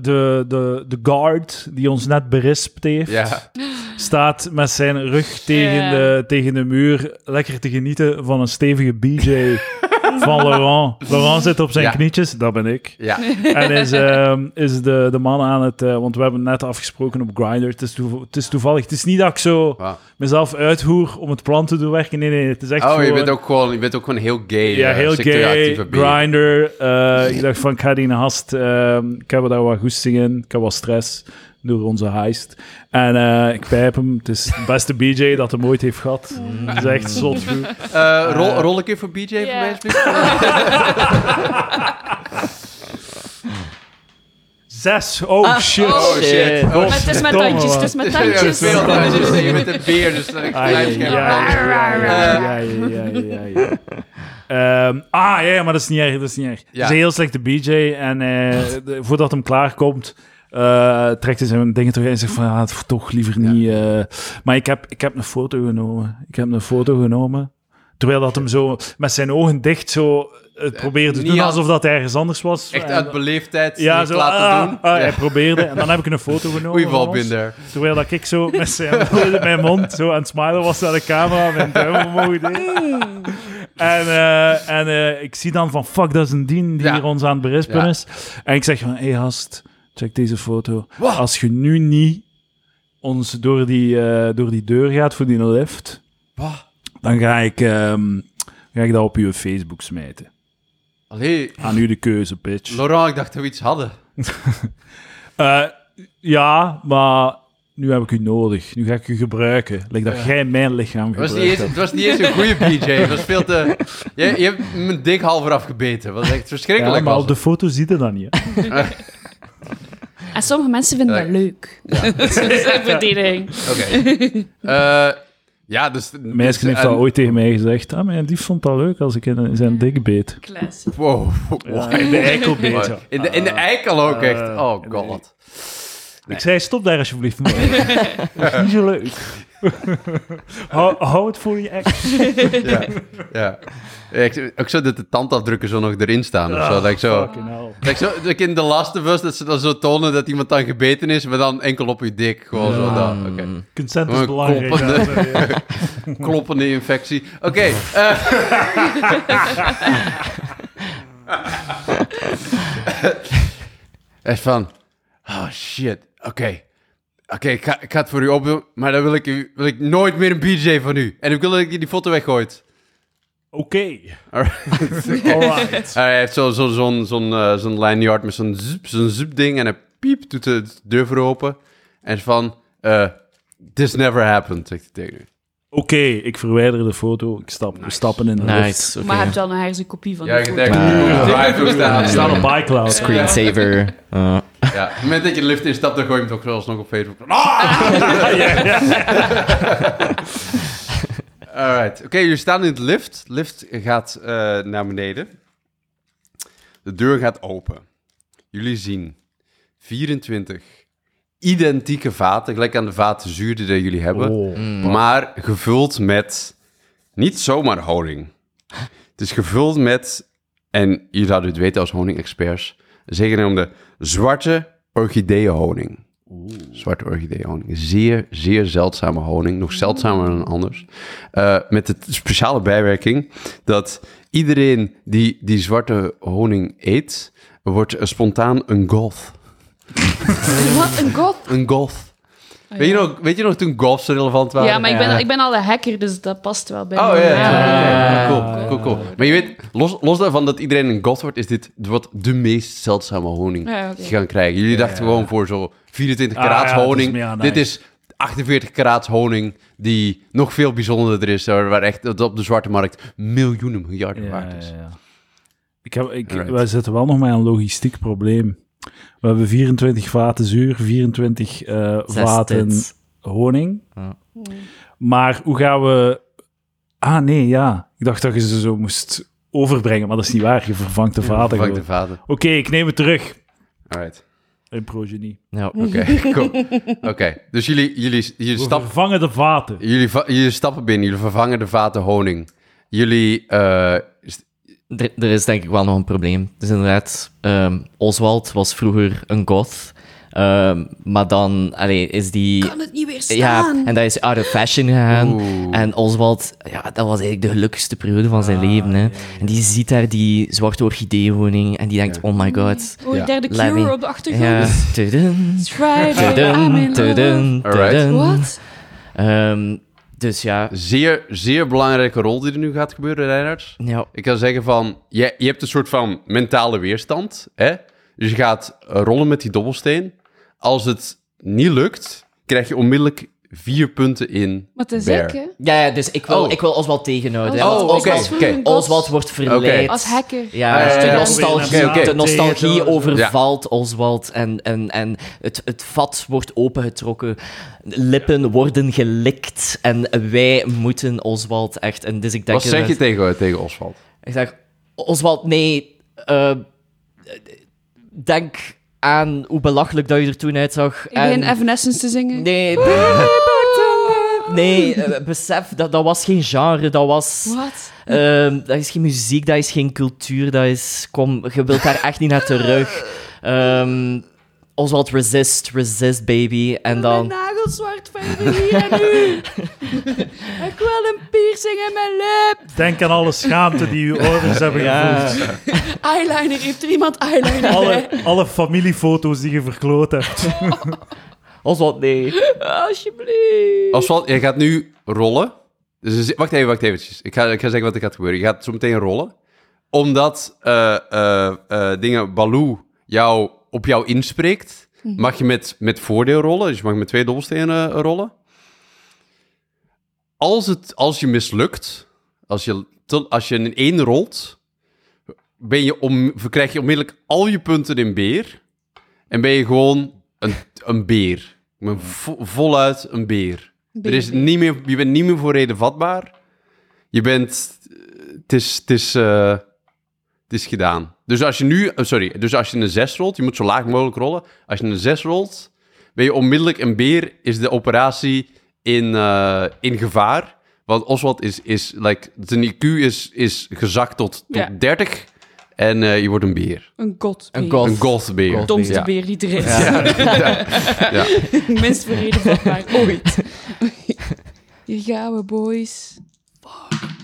de, de, de guard die ons net berispt heeft, ja. staat met zijn rug tegen, de, tegen de muur lekker te genieten van een stevige BJ van Laurent. Laurent zit op zijn knietjes, dat ben ik. Ja. En is, uh, is de, de man aan het... Uh, want we hebben net afgesproken op Grindr. Het, is het is toevallig. Het is niet dat ik zo mezelf uithoer om het plan te doen werken. Nee, nee, het is echt Oh, je bent ook gewoon, je bent ook gewoon heel gay. Ja, heel gay. Grindr. Uh, ik dacht van, ik ga die hast. Ehm, ik heb daar wat goesting in. Ik heb wat stress door onze heist. En uh, ik pijp hem. Het is de beste BJ dat hem ooit heeft gehad. Dat is echt zot goed. Uh, rol, rol een voor BJ yeah. voor mij, alsjeblieft. Zes. Oh, ah, shit. Oh, shit. Oh, oh, het is met tandjes, het is met tandjes. Je veel met een beer, dus dan ik blijf ja, ja, ja, ja, ja. Ah, ja, maar dat is niet erg, dat is niet erg. Ja. Het is een heel slechte BJ en uh, voordat hem klaarkomt uh, trekt hij zijn dingen terug en zegt van, ja, toch liever niet. Uh, maar ik heb, ik heb een foto genomen. Ik heb een foto genomen. Terwijl dat hem zo met zijn ogen dicht zo het eh, probeerde te doen alsof dat ergens anders was. Echt uit beleefdheid ja, zo, laten ah, doen. Ah, hij probeerde. En dan heb ik een foto genomen. Been Terwijl dat ik zo met zijn, mijn mond zo aan het smilen was naar de camera. Mijn duim omhoog En, uh, en uh, ik zie dan van, fuck, dat is een dien die hier ons aan het berispen is. En ik zeg van, hé hey, gast, check deze foto. Als je nu niet ons door die, uh, door die deur gaat voor die lift, dan ga ik, um, ga ik dat op je Facebook smijten. Allee. Aan u de keuze, bitch. Laurent, ik dacht dat we iets hadden. uh, ja, maar nu heb ik u nodig. Nu ga ik u gebruiken. Lijkt dat jij mijn lichaam gebruikt het was niet eens, Het was niet eens een goede BJ. Het was veel te... Je, je hebt mijn dik halver afgebeten. Dat was echt verschrikkelijk. Ja, maar op de foto ziet je dat niet. En sommige mensen vinden dat leuk. Ja. dat is een verdediging. Oké. Uh, ja, dus... Meisje dus, heeft al ooit tegen mij gezegd, ah, mijn die vond dat leuk als ik in zijn dik beet. Classic. Wow. Ja, in de eikel beet, In de, in de eikel ook echt. Uh, oh god. Ik zei, stop daar alsjeblieft mee. dat is niet zo leuk. hou, hou, het voor je ex. ja, ja. Ik, ook zo dat de tandafdrukken zo nog erin staan of zo. Dat ik zo, dat zo in de Last of Us, dat ze dan zo tonen dat iemand dan gebeten is, maar dan enkel op je dik. Gewoon zo dat. Okay. Consent is belangrijk. Kloppende, kloppende infectie. Oké. Okay, uh, Echt van, oh shit, oké. Oké, ik, ga, ik ga het voor u opdoen, maar dan wil ik, wil ik nooit meer een BJ van u. En ik wil dat ik die foto weggooit. Oké. Okay. Alright. Hij heeft zo'n zo, zo, zo, uh, zo'n lanyard met zo'n zo'n ding en hij piep, doet de deur voor open. En van, uh, This never happened, zegt hij tegen Oké, ik verwijder de foto. Ik stap, nice. stappen in de nice. lift. Okay. Maar heb je dan een hersenkopie van ja, de foto? Ja, ik denk staat op iCloud. Screensaver. Uh. Ja, op het moment dat je de lift instapt, dan gooi je hem toch zelfs nog op Facebook. Ah! ja, ja. Alright. Oké, jullie staan in de lift. De lift gaat uh, naar beneden. De deur gaat open. Jullie zien 24 identieke vaten, gelijk aan de vaten zuurden die jullie hebben, oh. mm. maar gevuld met niet zomaar honing. Het is gevuld met, en je zouden het weten als honingexperts, zeker om de zwarte orchideehoning. Zwarte orchideehoning. Zeer, zeer zeldzame honing. Nog zeldzamer dan anders. Uh, met de speciale bijwerking dat iedereen die die zwarte honing eet, wordt spontaan een goth. Wat? Een goth? Een goth. Oh, weet, je nog, weet je nog toen zo relevant waren? Ja, maar ik ben, ik ben al een hacker, dus dat past wel bij oh, me. ja, ja. Cool, cool, cool. Maar je weet, los, los daarvan dat iedereen een goth wordt, is dit wat de meest zeldzame honing ja, okay. gaan krijgen. Jullie dachten gewoon voor zo 24 karaat ah, honing. Dit is 48 karaat honing die nog veel bijzonderder is, waar echt op de zwarte markt miljoenen miljarden waard is. Ik heb, ik, wij zitten wel nog met een logistiek probleem. We hebben 24 vaten zuur, 24 uh, vaten honing. Ja. Maar hoe gaan we... Ah, nee, ja. Ik dacht dat je ze zo moest overbrengen, maar dat is niet waar. Je vervangt de vaten. Vervangt de vaten. Oké, ik neem het terug. Alright. Een progenie. Ja. Oké, cool. Oké, dus jullie, jullie, jullie stappen... vervangen de vaten. Jullie, jullie stappen binnen, jullie vervangen de vaten honing. Jullie uh, er, er, is denk ik wel nog een probleem. Dus inderdaad, um, Oswald was vroeger een goth. Um, maar dan allee, is die... Kan het niet weer staan. Ja, en dat is out of fashion gegaan. En Oswald, ja, dat was eigenlijk de gelukkigste periode van zijn ah, leven. Hè. En die ziet daar die zwarte orchideehoning en die denkt, oh my god. Oh, oh derde Cure op de achtergrond. Ja. Tudun, It's Friday, I'm in tudun, tudun. What? Um, dus ja. Zeer, zeer belangrijke rol die er nu gaat gebeuren, Reinhard. Ja. Ik kan zeggen van, je, je hebt een soort van mentale weerstand. Hè? Dus je gaat rollen met die dobbelsteen. Als het niet lukt, krijg je onmiddellijk vier punten in Wat is ik, hè? Ja, ja, dus ik wil, oh. ik wil Oswald tegenhouden. Oh, oké. Okay. Okay. Oswald wordt verleid. Als hacker. Ja, uh, de nostalgie, de nostalgie overvalt Oswald en, en, en het, het vat wordt opengetrokken. Lippen worden gelikt en wij moeten Oswald echt... En dus ik denk Wat zeg je tegen, tegen Oswald? Ik zeg, Oswald, nee... Uh, denk aan hoe belachelijk dat je er toen uitzag. Ik begin Evanescence te zingen. Nee, nee, uh, besef, dat, dat was geen genre, dat was... Wat? Uh, dat is geen muziek, dat is geen cultuur, dat is... Kom, je wilt daar echt niet naar terug. Um, Oswald resist, resist, baby. En dan... Zwart verven hier en nu. ik wil een piercing in mijn lip. Denk aan alle schaamte die uw ouders hebben ja. gevoeld. Eyeliner, heeft er iemand eyeliner alle, alle familiefoto's die je verkloot hebt. Oswald, nee. Alsjeblieft. Oswald, jij gaat nu rollen. Dus, wacht even, wacht even. Ik ga, ik ga zeggen wat er gaat gebeuren. Je gaat zo meteen rollen. Omdat uh, uh, uh, dingen, Baloo jou op jou inspreekt. Mag je met, met voordeel rollen. Dus je mag met twee dobbelstenen eh, rollen. Als, het, als je mislukt, als je, als je een 1 rolt, ben je om, krijg je onmiddellijk al je punten in beer. En ben je gewoon een, een beer. voluit een beer. er is niet meer, je bent niet meer voor reden vatbaar. Je bent... Het is... Het is uh, het is gedaan. Dus als je nu, oh, sorry, dus als je een 6 rolt, je moet zo laag mogelijk rollen. Als je een 6 rolt, ben je onmiddellijk een beer, is de operatie in, uh, in gevaar. Want Oswald is, is like, zijn IQ is, is gezakt tot, tot ja. 30 en uh, je wordt een beer. Een godbeer. Een, god, een godbeer. De domste ja. beer die er is. Ja. ja. Minst verreden vatbaar ooit. Hier gaan we, boys. Fuck.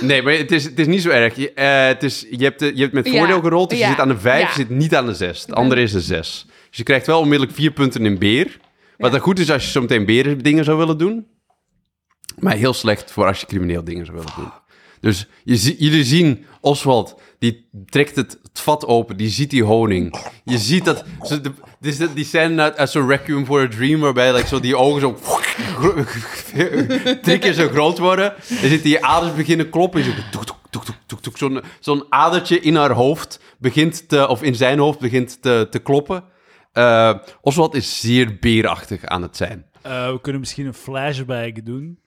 Nee, maar het is, het is niet zo erg. Je, uh, het is, je, hebt, je hebt met voordeel gerold, dus je zit aan de 5, je zit niet aan de 6. De andere is de 6. Dus je krijgt wel onmiddellijk 4 punten in beer. Wat dan goed is als je zo meteen beren dingen zou willen doen. Maar heel slecht voor als je crimineel dingen zou willen doen. Dus je, jullie zien Oswald, die trekt het, vat open, die ziet die honing. Je ziet dat, die, scène uit, uit zo'n Requiem for a Dream, waarbij like, zo die ogen zo drie keer zo groot worden. En zit die aders beginnen kloppen. Zo, Zo'n adertje in haar hoofd begint te, of in zijn hoofd begint te, te kloppen. Uh, Oswald is zeer beerachtig aan het zijn. Uh, we kunnen misschien een flashback doen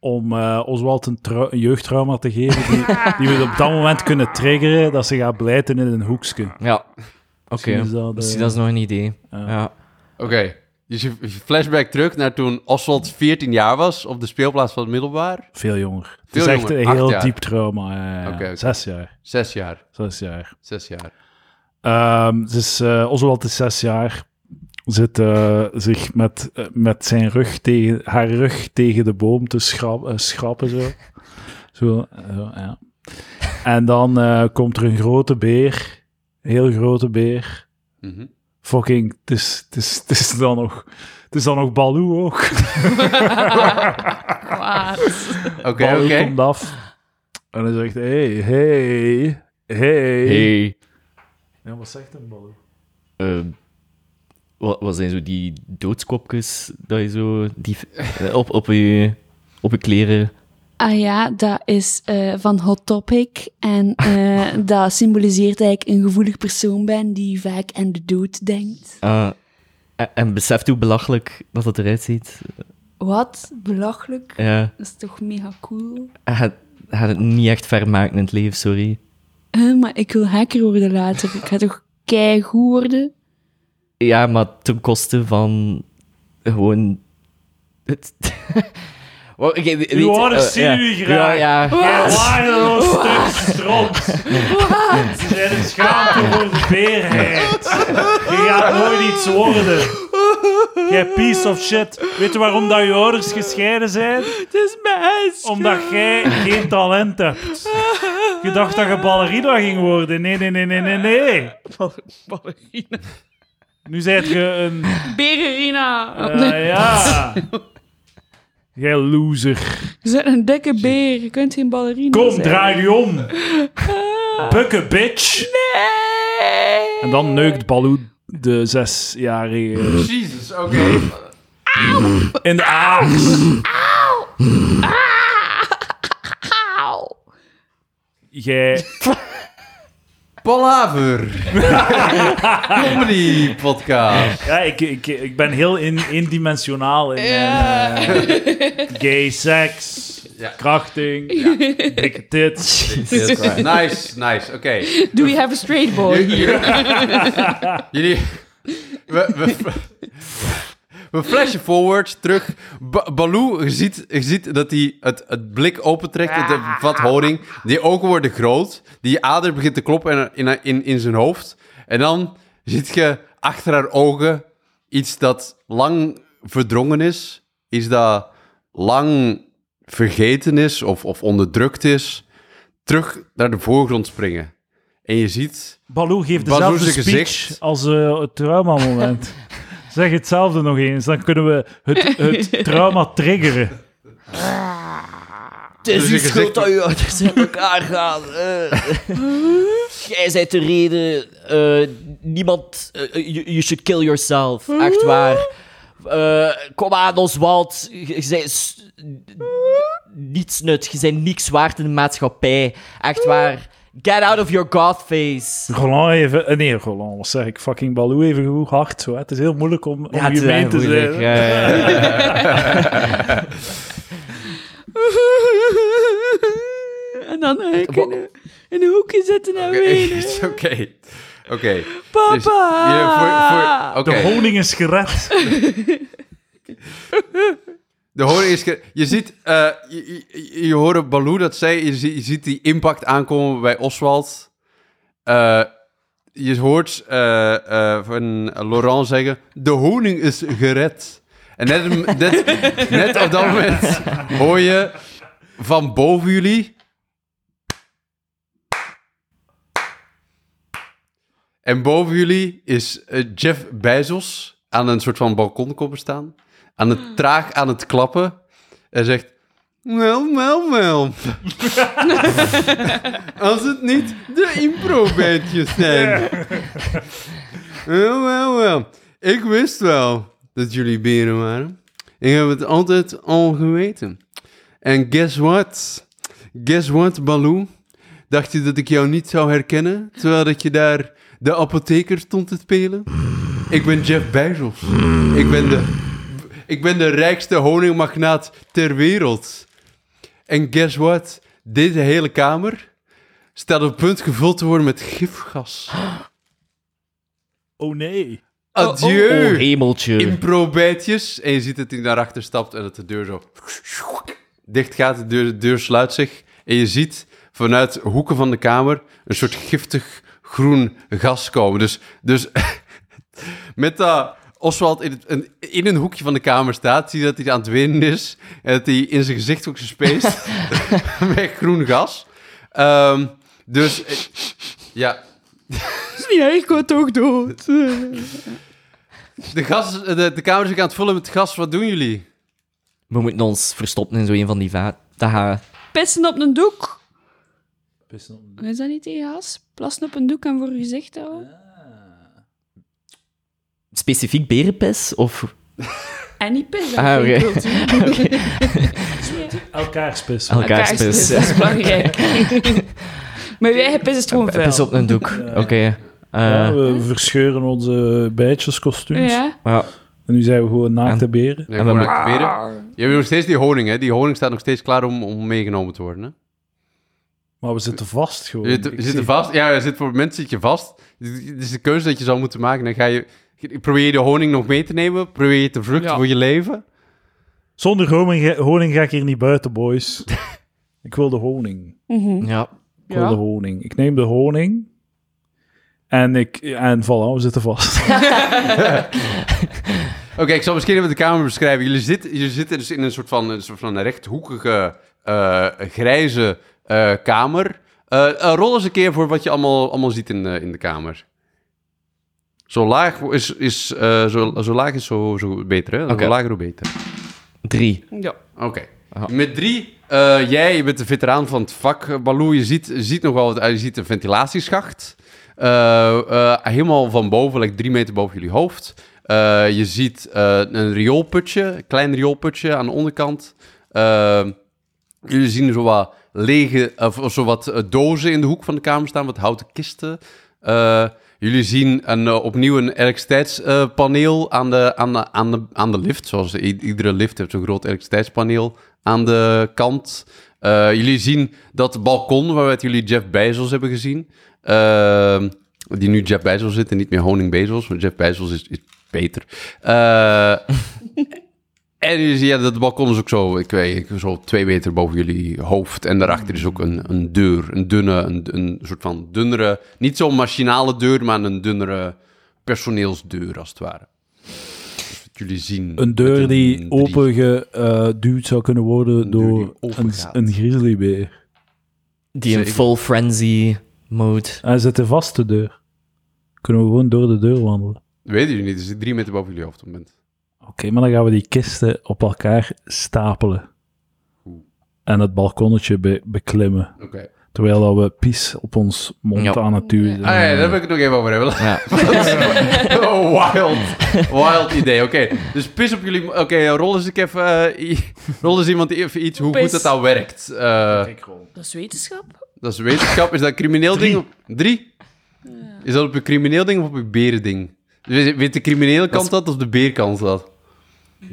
om uh, Oswald een, een, jeugdtrauma te geven die, die, we op dat moment kunnen triggeren, dat ze gaat blijten in een hoekje. Ja, oké. Okay. Dat, dat, is nog een idee. Ja. Oké, dus je flashback terug naar toen Oswald 14 jaar was op de speelplaats van het middelbaar. Veel jonger. Veel het is echt een heel diep trauma. Uh, Zes jaar. Zes jaar. Zes jaar. Zes jaar. Um, dus uh, Oswald is zes jaar. Zit uh, zich met, uh, met zijn rug tegen, haar rug tegen de boom te schrap, schrappen. Zo. zo, ja. En dan komt er een grote beer. Een heel grote beer. Mm -hmm fucking, het is, het is, het is dan nog... Het is dan nog Baloo ook. Oké, oké. komt af. En hij zegt, hey, hey, hey. Hey. Ja, wat zegt een Baloo? Uh, wat, wat zijn zo die doodskopjes dat je zo die, op, op, je, op je kleren Ah ja, dat is uh, van Hot Topic. En uh, dat symboliseert eigenlijk een gevoelig persoon ben die vaak aan de dood denkt. Uh, en beseft hoe belachelijk dat het eruit ziet? Wat? Belachelijk? Ja. Dat is toch mega cool? Hij gaat, het niet echt vermaken in het leven, sorry. maar ik wil hacker worden later. Ik ga toch keigoed worden? Ja, maar ten koste van gewoon... Het Well, okay, horen zien uh, u graag. Ja, ja. Jij waardeloos stuk stront. Ze zijn een schaamte voor de beerheid. Je gaat nooit iets worden. Jij piece of shit. Weet je waarom dat je ouders gescheiden zijn? Het is mijn Omdat jij geen talent hebt. Je dacht dat je ballerina ging worden. Nee, nee, nee, nee, nee, nee. ballerina. Nu zijt je een... Bererina. Uh, ja. Jij loser. Je bent een dikke beer. Je kunt geen ballerina Kom, zijn. draai je om. Bukken, bitch. Nee. En dan neukt Baloo de zesjarige... Jezus, oké. In de aars. Auw. Auw. Jij... Palaver. Comedy podcast. Ja, ik, ik, ik ben heel in, eendimensionaal in ja. uh, gay seks, ja. krachting, ja. dikke tits. Nice, nice, oké. Okay. Do we have a straight boy here? Jullie... We, we, we flashen forward, terug. Ba Baloo, je ziet, je ziet dat hij het, het blik opentrekt, het vat honing. Die ogen worden groot. Die ader begint te kloppen in, in, in, in zijn hoofd. En dan ziet je achter haar ogen iets dat lang verdrongen is. Iets dat lang vergeten is of, of onderdrukt is. Terug naar de voorgrond springen. En je ziet... Baloo geeft dezelfde speech gezicht. als uh, het trauma-moment. Zeg hetzelfde nog eens, dan kunnen we het, het trauma triggeren. Het is dus uw schuld dat je ouders in elkaar gaan. Uh, jij bent de reden. Uh, niemand... Uh, you, you, should kill yourself. Echt waar. kom aan, Oswald. Je bent niets nut. Je bent niks waard in de maatschappij. Echt waar. Get out of your goth face. Roland even... Eh, nee, Roland, wat zeg ik? Fucking Baloo even goed hard. Zo, Het is heel moeilijk om, om ja, je mee te zijn. Ja, ja, en dan uh, kunnen in een hoekje zitten en wenen. Oké. Oké. Papa! Dus, voor, voor, De honing is gered. De. Je ziet... Uh, je, je, je hoort Baloo dat zei... Je, ziet, die impact aankomen bij Oswald. Uh, je hoort uh, van Laurent zeggen... De honing is gered. En net, net, net op dat moment hoor je van boven jullie... En boven jullie is Jeff Bezos aan een soort van balkon komen staan aan het traag aan het klappen. Hij zegt: Wel, wel, wel. Als het niet de impro-bandjes zijn. wel, wel, wel. Ik wist wel dat jullie beren waren. Ik heb het altijd al geweten. En guess what? Guess what, Baloo? Dacht je dat ik jou niet zou herkennen, terwijl dat je daar de apotheker stond te spelen? Ik ben Jeff Bezos. Ik ben de, ik ben de rijkste honingmagnaat ter wereld. En guess what? Deze hele kamer staat op punt gevuld te worden met gifgas. Oh nee. Adieu. Oh, oh hemeltje. Improbijtjes. En je ziet dat hij naar achter stapt en dat de deur zo dicht gaat. De deur, de deur sluit zich. En je ziet vanuit hoeken van de kamer een soort giftig groen gas komen. Dus, dus met dat Oswald in, het, in een hoekje van de kamer staat, zie je dat hij aan het winnen is. En dat hij in zijn gezicht ook gespeest met groen gas. Um, dus, eh, ja. is niet erg, ik word toch dood. De, gas, de, de kamer is aan het vullen met gas. Wat doen jullie? We moeten ons verstoppen in zo een van die vaten. Pissen op een doek. Pissen op een doek. Is dat niet tegen gas? Plassen op een doek en voor je gezicht houden? Specifiek berenpis? Of... Anypis. Ah, oké. Okay. Elkaarspis. Dat is belangrijk. maar je eigen pis is gewoon vuil. Pis op een doek, oké. Uh, we verscheuren onze bijtjeskostuums. Ja. ja. En nu zijn we gewoon naakte beren. Ja, en we naakte beren. Je hebt nog steeds die honing, hè? Die honing staat nog steeds klaar om, om meegenomen te worden, hè? Maar we zitten vast gewoon. We zitten vast? Ja, je zit voor mensen zit je vast. Het is een keuze dat je zou moeten maken. Dan ga je... Probeer je de honing nog mee te nemen? Probeer je te vluchten voor je leven? Zonder honing, honing ga ik hier niet buiten, boys. ik wil de honing. Mm Ja. Ik wil de honing. Ik neem de honing. En ik... En voilà, we zitten vast. Oké, ik zal misschien even de kamer beschrijven. Jullie, zitten, jullie zitten dus in een soort van, een soort van rechthoekige, uh, grijze uh, kamer. Uh, rol eens een keer voor wat je allemaal, allemaal ziet in, in de kamer. Zo laag is, is, uh, zo, zo, laag is zo, zo beter, hè? Okay. Hoe lager, hoe beter. Drie. Ja. Oké. Okay. Met drie, uh, jij je bent de veteraan van het vak, Baloo. Je ziet, ziet nog wel je ziet een ventilatieschacht. Uh, helemaal van boven, like drie meter boven jullie hoofd. je ziet een rioolputje, een klein rioolputje aan de onderkant. jullie zien zo wat lege, of zo wat dozen in de hoek van de kamer staan, wat houten kisten. Jullie zien een, uh, opnieuw een elektriciteitspaneel uh, aan, de, aan, de, aan, de, aan de lift. Zoals iedere lift heeft zo'n groot elektriciteitspaneel aan de kant. Uh, jullie zien dat balkon waaruit jullie Jeff Bezos hebben gezien. Ehm, die nu Jeff Bezos zit en niet meer Honing Bezos. Maar Jeff Bezos is, is beter. En je ziet ja, dat balkon is ook zo, ik weet zo twee meter boven jullie hoofd. En daarachter is ook een, een deur, een dunne, een, een soort van dunnere, niet zo'n machinale deur, maar een dunnere personeelsdeur als het ware. Dus wat jullie zien. Een deur die opengeduwd zou kunnen worden een door een, een grizzlybeer. Die in full frenzy mode. Hij zit een vaste deur. Kunnen we gewoon door de deur wandelen? Weet jullie niet, het is drie meter boven jullie hoofd op het moment. Oké, maar dan gaan we die kisten op elkaar stapelen. En het balkonnetje be beklimmen. Okay. Terwijl dat we pies op ons mond ja. aan het duwen. Ah ja, daar wil ik het nog even over hebben. Ja. oh, wild. Wild idee. Oké, okay. dus pis op jullie... Oké, okay, rol eens ik even... Uh, rol eens iemand even iets hoe pis. goed dat nou werkt. Uh, dat is wetenschap. Dat is wetenschap. Is dat een crimineel Drie. ding? Drie? Ja. Is dat op een crimineel ding of op een berending? Weet de criminele kant dat, dat of de beerkant dat?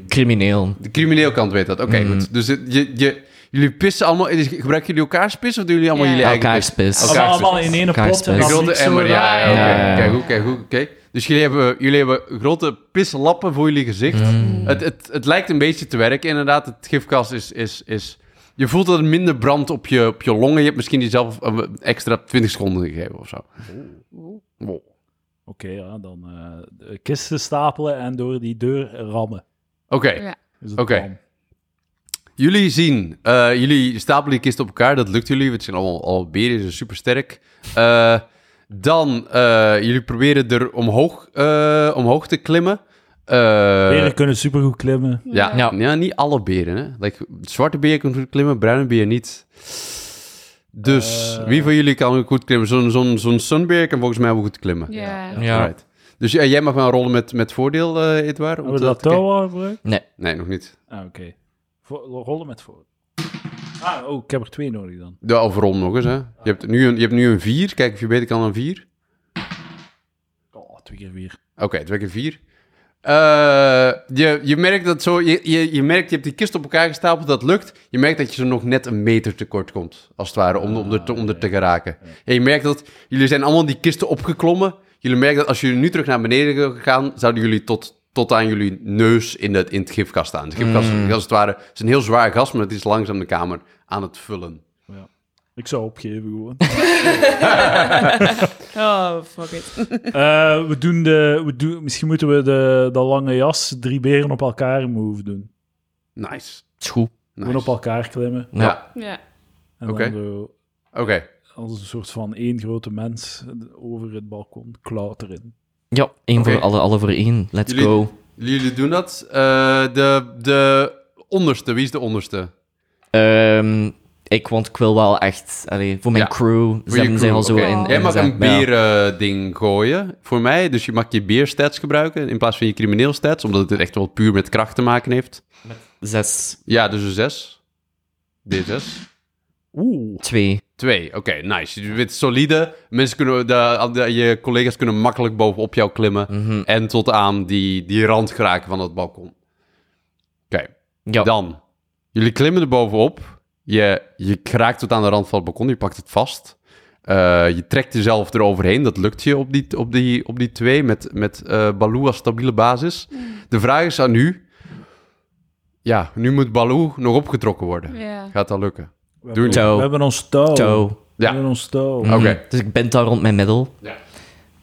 Crimineel. De crimineel kant weet dat. Oké, okay, mm. goed. Dus je, je, jullie pissen allemaal... Gebruiken jullie elkaars pis of doen jullie allemaal ja. jullie eigen elkaars pis? Allemaal in één pot. De grote emmer, ja. ja, ja, ja. Kijk goed, kijk goed. Oké. Dus jullie hebben, jullie hebben grote pislappen voor jullie gezicht. Mm. Het, het, het lijkt een beetje te werken, inderdaad. Het gifgas is... is, is je voelt dat er minder brand op je, op je longen. Je hebt misschien jezelf extra 20 seconden gegeven of zo. Oh. Oh. Oké, okay, ja, dan uh, kisten stapelen en door die deur rammen. Oké, okay. ja. oké. Okay. Jullie zien, uh, jullie stapelen die kist op elkaar, dat lukt jullie. Het zijn allemaal al beren, zijn super sterk. Uh, dan, uh, jullie proberen er omhoog, omhoog te klimmen. Uh, beren kunnen supergoed klimmen. Ja, ja. ja. niet alle beren. Hè? Like, zwarte beren kunnen goed klimmen, bruine beren niet. Dus wie van jullie kan goed klimmen? Zo'n zo'n zo'n sunbeer kan volgens mij wel goed klimmen. Ja. ja. Right. Dus jij mag wel rollen met, met voordeel, uh, Edouard. Hebben we dat touw al gebruikt? Nee. Nee, nog niet. Ah, oké. Okay. Rollen met voordeel. Ah, oh, ik heb er twee nodig dan. Ja, of rol nog eens, hè. Je hebt nu een, je hebt nu een vier. Kijk of je beter kan dan vier. Oh, twee keer vier. Oké, twee keer vier. Uh, je, je merkt dat zo, je, je, je merkt, je hebt die kist op elkaar gestapeld, dat lukt. Je merkt dat je zo nog net een meter tekort komt, als het ware, om, om, er, te, om er te geraken. En je merkt dat, jullie zijn allemaal die kisten opgeklommen. Jullie merken dat als jullie nu terug naar beneden gaan, zouden jullie tot, tot aan jullie neus in het, in het gifkast staan. De gifkast, mm. als het ware, is een heel zwaar gas, maar het is langzaam de kamer aan het vullen. Ja. Ik zou opgeven gewoon. oh, fuck it. Uh, we doen de, we doen, misschien moeten we de, de lange jas drie beren op elkaar move doen. Nice. Is goed. Gewoon op elkaar klimmen. Ja. ja. Oké. Oké. Als een soort van één grote mens over het balkon klauteren. Ja, één voor alle, alle voor één. Let's go. Jullie doen dat. Uh, de, de onderste, wie is de onderste? Um, ik, want ik wil wel echt, allee, voor mijn crew, ze hebben crew, al zo in, Jij mag een beer-ding uh, gooien voor mij, dus je mag je beerstats gebruiken in plaats van je crimineel stats, omdat het echt wel puur met kracht te maken heeft. Met zes. Ja, dus een zes. D6. Oeh. Twee. Twee, oké, nice. Je bent solide. Mensen kunnen, de, je collega's kunnen makkelijk bovenop jou klimmen. Mhm. En tot aan die, die rand geraken van het balkon. Oké, ja. dan. Jullie klimmen er bovenop. Je, je kraakt tot aan de rand van het balkon, je pakt het vast. Uh, je trekt jezelf eroverheen. Dat lukt je op die, op die, op die twee met, met uh, Baloo als stabiele basis. Mm. De vraag is aan u. Ja, nu moet Baloo nog opgetrokken worden. Yeah. Gaat dat lukken? We, Doe hebben, we hebben ons touw. Ja. We hebben ons touw. Mm. Oké. Dus ik ben daar rond mijn middel. Ja.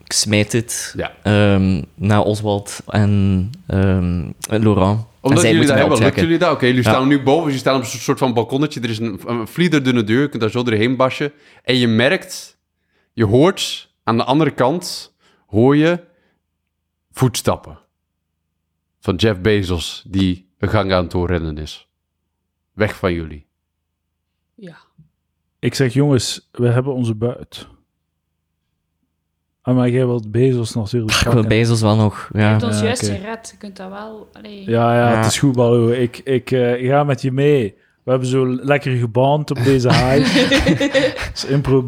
Ik smijt het ja. um, naar Oswald en um, Laurent omdat jullie dat hebben, lukt jullie dat? Oké, jullie staan nu boven, jullie staan op een soort van balkonnetje. Er is een, een vliederdunne deur, je kunt daar zo doorheen basje. En je merkt, je hoort aan de andere kant, hoor je voetstappen. Van Jeff Bezos, die een gang aan het doorrennen is. Weg van jullie. Ja. Ik zeg, jongens, we hebben onze buit. Ah, maar jij wilt Bezos natuurlijk Ik wil Bezos wel nog, ja. Je hebt ons juist gered, je kunt dat wel... Ja, ja, het is goed, Baloo. Ik, ik uh, ga met je mee. We hebben zo lekker geband op deze hike. dus impro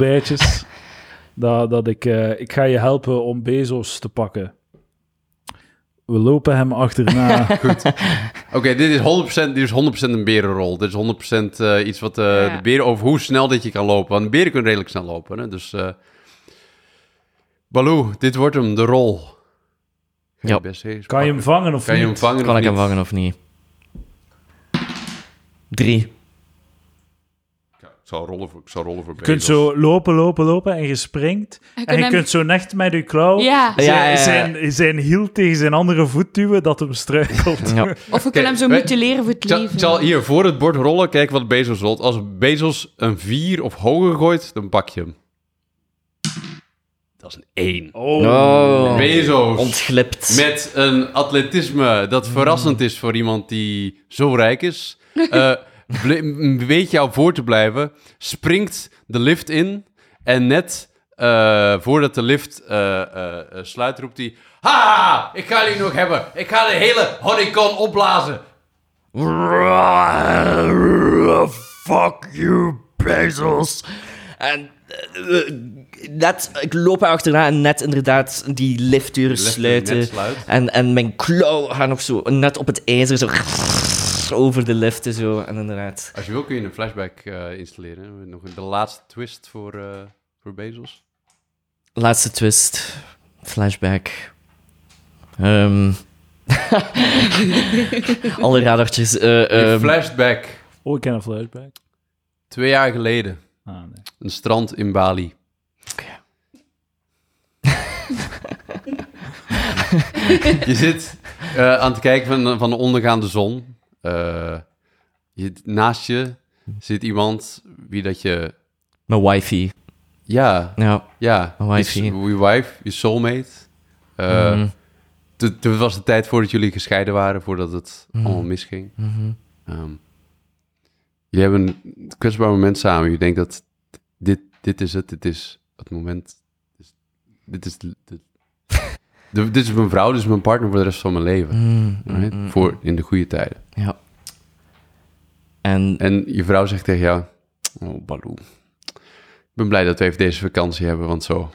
Dat, dat ik, uh, ik ga je helpen om Bezos te pakken. We lopen hem achterna. Goed. Oké, dit is 100%, dit is 100% een berenrol. Dit is 100% uh, iets wat uh, ja. de beren... Over hoe snel dat je kan lopen. Want beren kunnen redelijk snel lopen. Hè? Dus... Uh, Baloo, dit wordt hem, de rol. Ja. Kan je hem vangen of kan niet? Je hem vangen kan ik niet? hem vangen of niet? Drie. Ik zal rollen voor, ik zal rollen voor Je kunt zo lopen, lopen, lopen en je springt. En, je kunt zo net met je klauw ja. Zijn, ja, ja, zijn, zijn hiel tegen zijn andere voet duwen dat hem struikelt. Of we kunnen hem zo mutileren voor het leven. Ik zal hier voor het bord rollen, kijken wat Bezos rolt. Als Bezos een 4 of hoger gooit, dan pak je hem. Dat is een 1. Oh. oh. Bezos. Ontglipt. Met een atletisme dat verrassend is voor iemand die zo rijk is. Uh, weet jou voor te blijven. Springt de lift in. En net uh, voordat de lift uh, sluit, roept hij... Ha! Ik ga jullie nog hebben. Ik ga de hele honeycon opblazen. Fuck you, Bezos. En net, ik loop achterna en net inderdaad die liftdeuren sluiten. En, en mijn klauw gaat nog zo net op het ijzer zo over de liften zo. En inderdaad. Als je wil kun je een flashback uh, installeren. Nog de laatste twist voor, uh, voor Bezos. Laatste twist. Flashback. Um. Alle radartjes. Uh, um. Flashback. Oh, ik ken een flashback. Twee jaar geleden. Ah, nee. Een strand in Bali. Okay. je zit uh, aan het kijken van, van de ondergaande zon. Uh, je, naast je zit iemand wie dat je... Mijn wifey. Ja. Ja, ja. mijn wifey. Je, wife, je soulmate. Uh, mm. het was de tijd voordat jullie gescheiden waren, voordat het mhm. allemaal misging. Mm jullie hebben een kwetsbaar moment samen. Je denkt dat dit, dit is het, dit is het moment. Dit is, de, dit is mijn vrouw, dit is mijn partner voor de rest van mijn leven. Mm, mm, voor in de goede tijden. Ja. En, en je vrouw zegt tegen jou, oh Baloo, ik ben blij dat we even deze vakantie hebben, want zo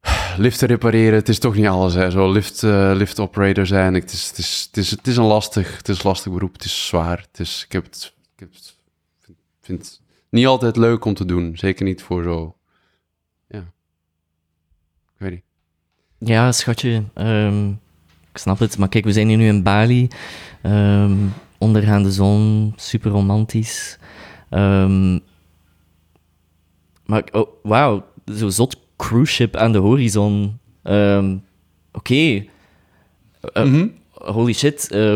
liften repareren, het is toch niet alles. Hè. Zo lift, uh, lift operator zijn, het is, het, is, het, is, het is een lastig, het is een lastig beroep, het is zwaar. Het is, ik heb het, ik heb het, vind, vind het niet altijd leuk om te doen. Zeker niet voor zo, ja, ik weet niet. Ja, schatje, um, ik snap het. Maar kijk, we zijn hier nu in Bali, um, ondergaande zon, super romantisch. Um, maar, oh, wauw, zo zot cruise ship aan de horizon. Oké. Okay. Uh, mm -hmm. Holy shit. Uh,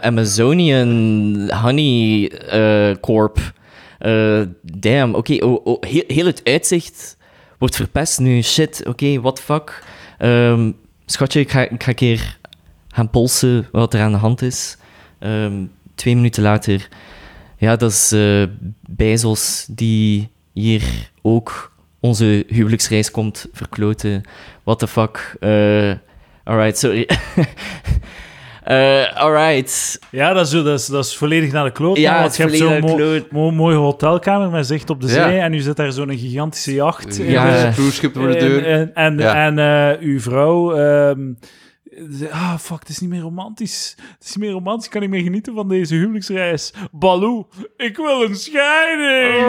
Amazonian Honey uh, Corp. Uh, damn, oké. Okay. Oh, oh, heel, heel, het uitzicht wordt verpest nu. Shit, oké, what fuck. Um, schatje, ik ga, ik ga een keer gaan polsen wat er aan de hand is. Um, twee minuten later. Ja, dat is uh, Bezos die hier ook onze huwelijksreis komt verkloten. What the fuck. Uh, alright, sorry. uh, alright. Ja, dat is, dat, is, dat is volledig naar de kloot. Ja, want je hebt zo'n mo mooie hotelkamer met zicht op de zee en u zit daar zo'n gigantische jacht. Ja, een cruiseschip voor de deur. En, en, uh, uw vrouw... Um, ah, fuck, het is niet meer romantisch. Het is niet meer romantisch, ik kan niet meer genieten van deze huwelijksreis. Baloo, ik wil een scheiding!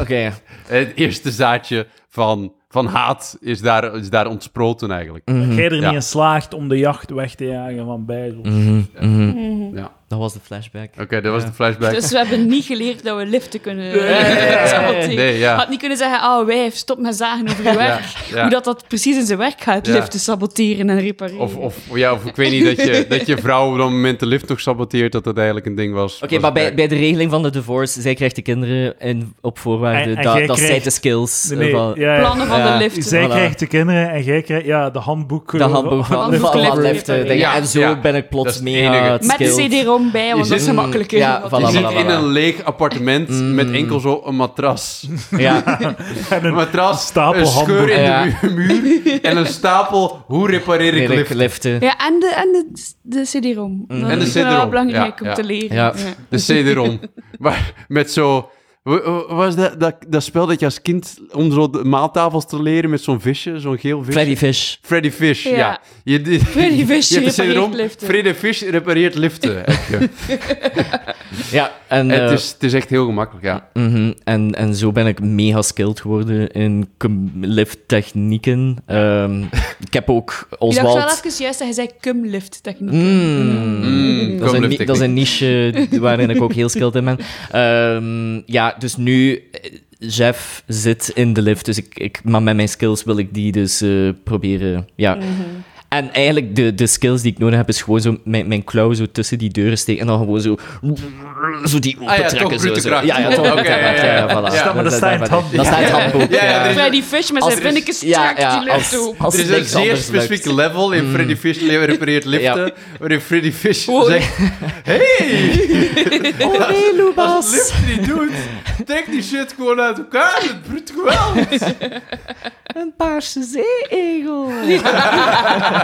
Oké. Het eerste zaadje van, van haat is daar, is daar ontsproten eigenlijk. Mm -hmm. Jij er niet in slaagt om de jacht weg te jagen van Bijbel. Mm -hmm. ja. Dat was de flashback. Oké, dat was de flashback. Dus we hebben niet geleerd dat we liften kunnen nee, nee, ja. Had niet kunnen zeggen, oh wijf, stop met zagen over je werk. Hoe dat, dat precies in zijn werk gaat, liften saboteren en repareren. Of, of, ja, of ik weet niet, dat je, dat je vrouw op dat moment de lift nog saboteert, dat dat eigenlijk een ding was. Oké, maar bij, bij de regeling van de divorce, zij krijgt de kinderen in, op voorwaarde dat, dat zij de skills... Nee, van, plannen van de lift. Zij krijgt de kinderen en jij krijgt ja, de handboek... De handboek van, van, liften. Ja, en zo ben ik plots mee Met de cd-rom bij, want dat is makkelijker. Ja, je zit in een leeg appartement mm. met enkel zo een matras. Ja. een matras, stapel een scheur in de muur en een stapel hoe repareer ik liften. liften. Ja, en de, en de, de CD-ROM. Mm. En de CD-ROM. Dat is wel belangrijk om te leren. Ja. De CD-ROM. met zo was dat, dat, dat spel dat je als kind om zo de maaltafels te leren met zo'n visje, zo'n geel visje? Freddy Fish. Freddy Fish, ja. ja. Je, Freddy Fish je repareert liften. Freddy Fish repareert liften. ja, en... het, uh, is, het is echt heel gemakkelijk, ja. Mm -hmm. en, en zo ben ik mega skilled geworden in lifttechnieken. Um, ik heb ook Oswald... Ik dacht wel even juist dat hij zei cumlifttechnieken. Mm. Mm. Dat, is een, dat, is een, niche waarin ik ook heel skilled in ben. Um, ja, dus nu, eh, Jeff zit in de lift, dus ik, ik, maar met mijn skills wil ik die dus uh, proberen, ja. -hmm. En eigenlijk, de, de skills die ik nodig heb, is gewoon zo mijn, mijn klauw zo tussen die deuren steken en dan gewoon zo... Zo die opentrekken. Ah, ja, zo, zo. Ja, ja, toch. Oké, ja, ja, ja, voilà. ja, maar dat staat in het handboek. Dat staat in het handboek, ja. Freddy Fish met zijn vinnetjes ja, ja, die lift als, Er is een zeer specifiek level in mm. Freddy Fish repareert liften, waarin Freddy Fish zegt... Hey! Oh nee, Lubas. Als lift niet doet, trek die shit gewoon uit elkaar. Het broedt geweld. Een paarse zee-egel.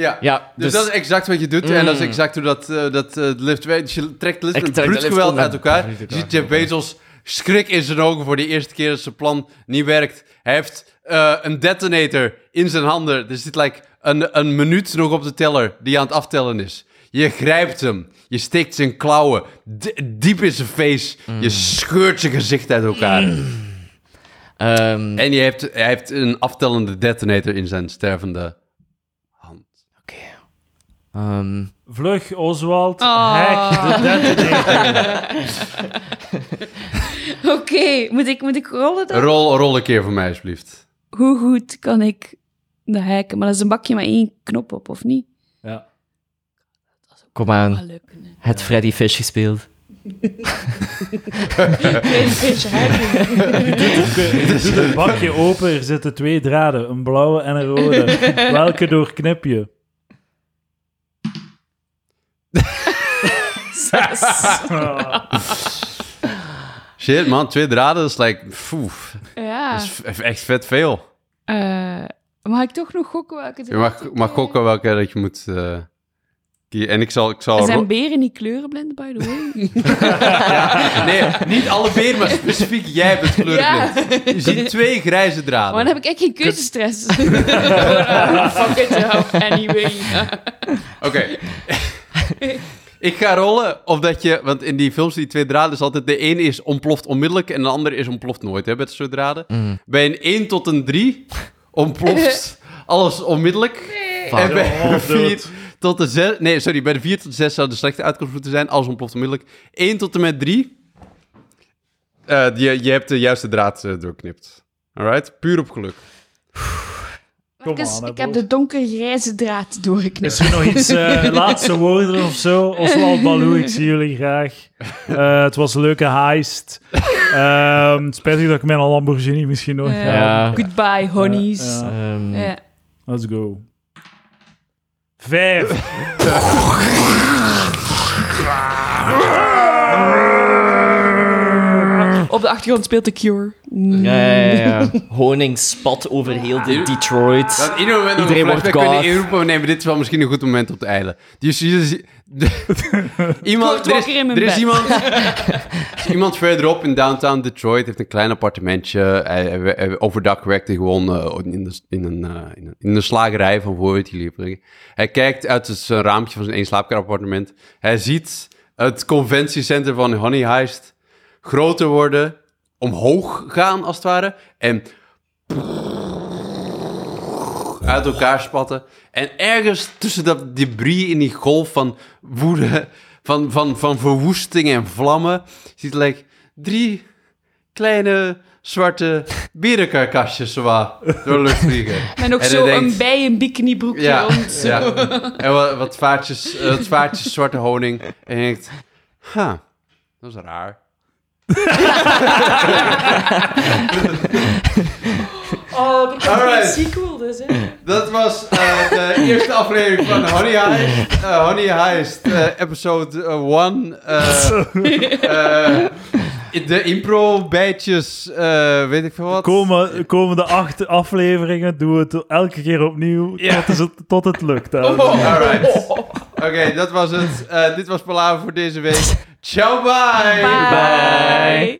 Ja, ja dus, dus, dat is exact wat je doet. En dat is mm. exact hoe dat, uh, dat uh, lift. Dus je trekt met bloedgeweld uit elkaar. Je ziet Jeff Bezos schrik in zijn ogen voor de eerste keer dat zijn plan niet werkt. Hij heeft uh, een detonator in zijn handen. Er zit like een, een minuut nog op de teller die aan het aftellen is. Je grijpt hem. Je steekt zijn klauwen diep in zijn face. Mm. Je scheurt zijn gezicht uit elkaar. Mm. Um, en je hebt, hij heeft een aftellende detonator in zijn stervende hand. Oké. Okay. Um, ehm, Vlug, Oswald. Oh. Hack de detonator. Oké, okay. moet, ik, moet ik rollen dan? Rol, rol een keer voor mij, alsjeblieft. Hoe goed kan ik de hacken? Maar dat is een bakje met één knop op, of niet? Ja. Kom aan. Het Freddy Fish gespeeld. Je doet het bakje open, er zitten twee draden, een blauwe en een rode. Welke doorknip je? Shit, man, twee draden, is like... Ja. Dat is echt vet veel. Uh, mag ik toch nog gokken welke... Je mag, mag gokken welke dat je moet... Uh... En ik zal... Ik zal Zijn beren niet kleurenblind, by the way? nee, niet alle beren, maar specifiek jij bent kleurenblind. Ja. Je ziet twee grijze draden. Maar dan heb ik echt geen keuzestress. Fuck it anyway. Oké. Ik ga rollen of dat je... Want in die films, die twee draden, is altijd... De ene is ontploft onmiddellijk en de andere is ontploft nooit, hè, met zo'n draden. Mm. Bij een 1 tot een 3 ontploft alles onmiddellijk. Nee. En bij een 4 tot de 6... Nee, sorry, bij de 4 tot de 6 zou de slechte uitkomst moeten zijn. Alles ontploft onmiddellijk. 1 tot en met 3... Uh, je, je hebt de juiste draad uh, doorknipt. Alright? Puur op geluk. Kom aan, ik heb de donkergrijze draad doorgeknipt. Is er nog iets uh, laatste woorden of zo? Oswald Baloo, ik zie jullie graag. Uh, het was een leuke heist. Um, spijtig dat ik mijn Lamborghini misschien nog uh. Goodbye, honeys. Um, yeah. Let's go. Vijf. Op de achtergrond speelt The Cure. Ja, ja, ja. Honing spat over heel de Detroit. Dat ieder moment Iedereen wordt kunnen inroepen, nee, maar dit is wel misschien een goed moment op het eilen. Dus, dus, iemand, er is, er is iemand, iemand verderop in downtown Detroit, heeft een klein appartementje. Hij, hij, overdag werkt hij gewoon uh, in, de, in, een, uh, in, een, in een slagerij van voor het. Hij kijkt uit zijn raampje van zijn één slaapkamerappartement. Hij ziet het conventiecentrum van Honey Heist groter worden, omhoog gaan als het ware. En uit elkaar spatten. En ergens tussen dat debris in die golf van woede, van, van, van verwoesting en vlammen, ziet like, drie kleine zwarte bierenkarkastjes zo door de lucht vliegen. En ook zo een bij een bikinibroekje ja, rond. Zo. Ja. En wat, wat, vaartjes, wat vaartjes zwarte honing. En je denkt, ha, dat is raar. oh, dat een sequel dus, hè? Dat was uh, de eerste aflevering van Honey Heist. Uh, Honey Heist, uh, episode 1. de impro-bijtjes, weet ik veel wat. Komen, komende acht afleveringen doen we het elke keer opnieuw tot, het, tot het lukt. Oh, alright. Oké, dat was het. dit was Palaver voor deze week. Ciao, bye. Bye. bye.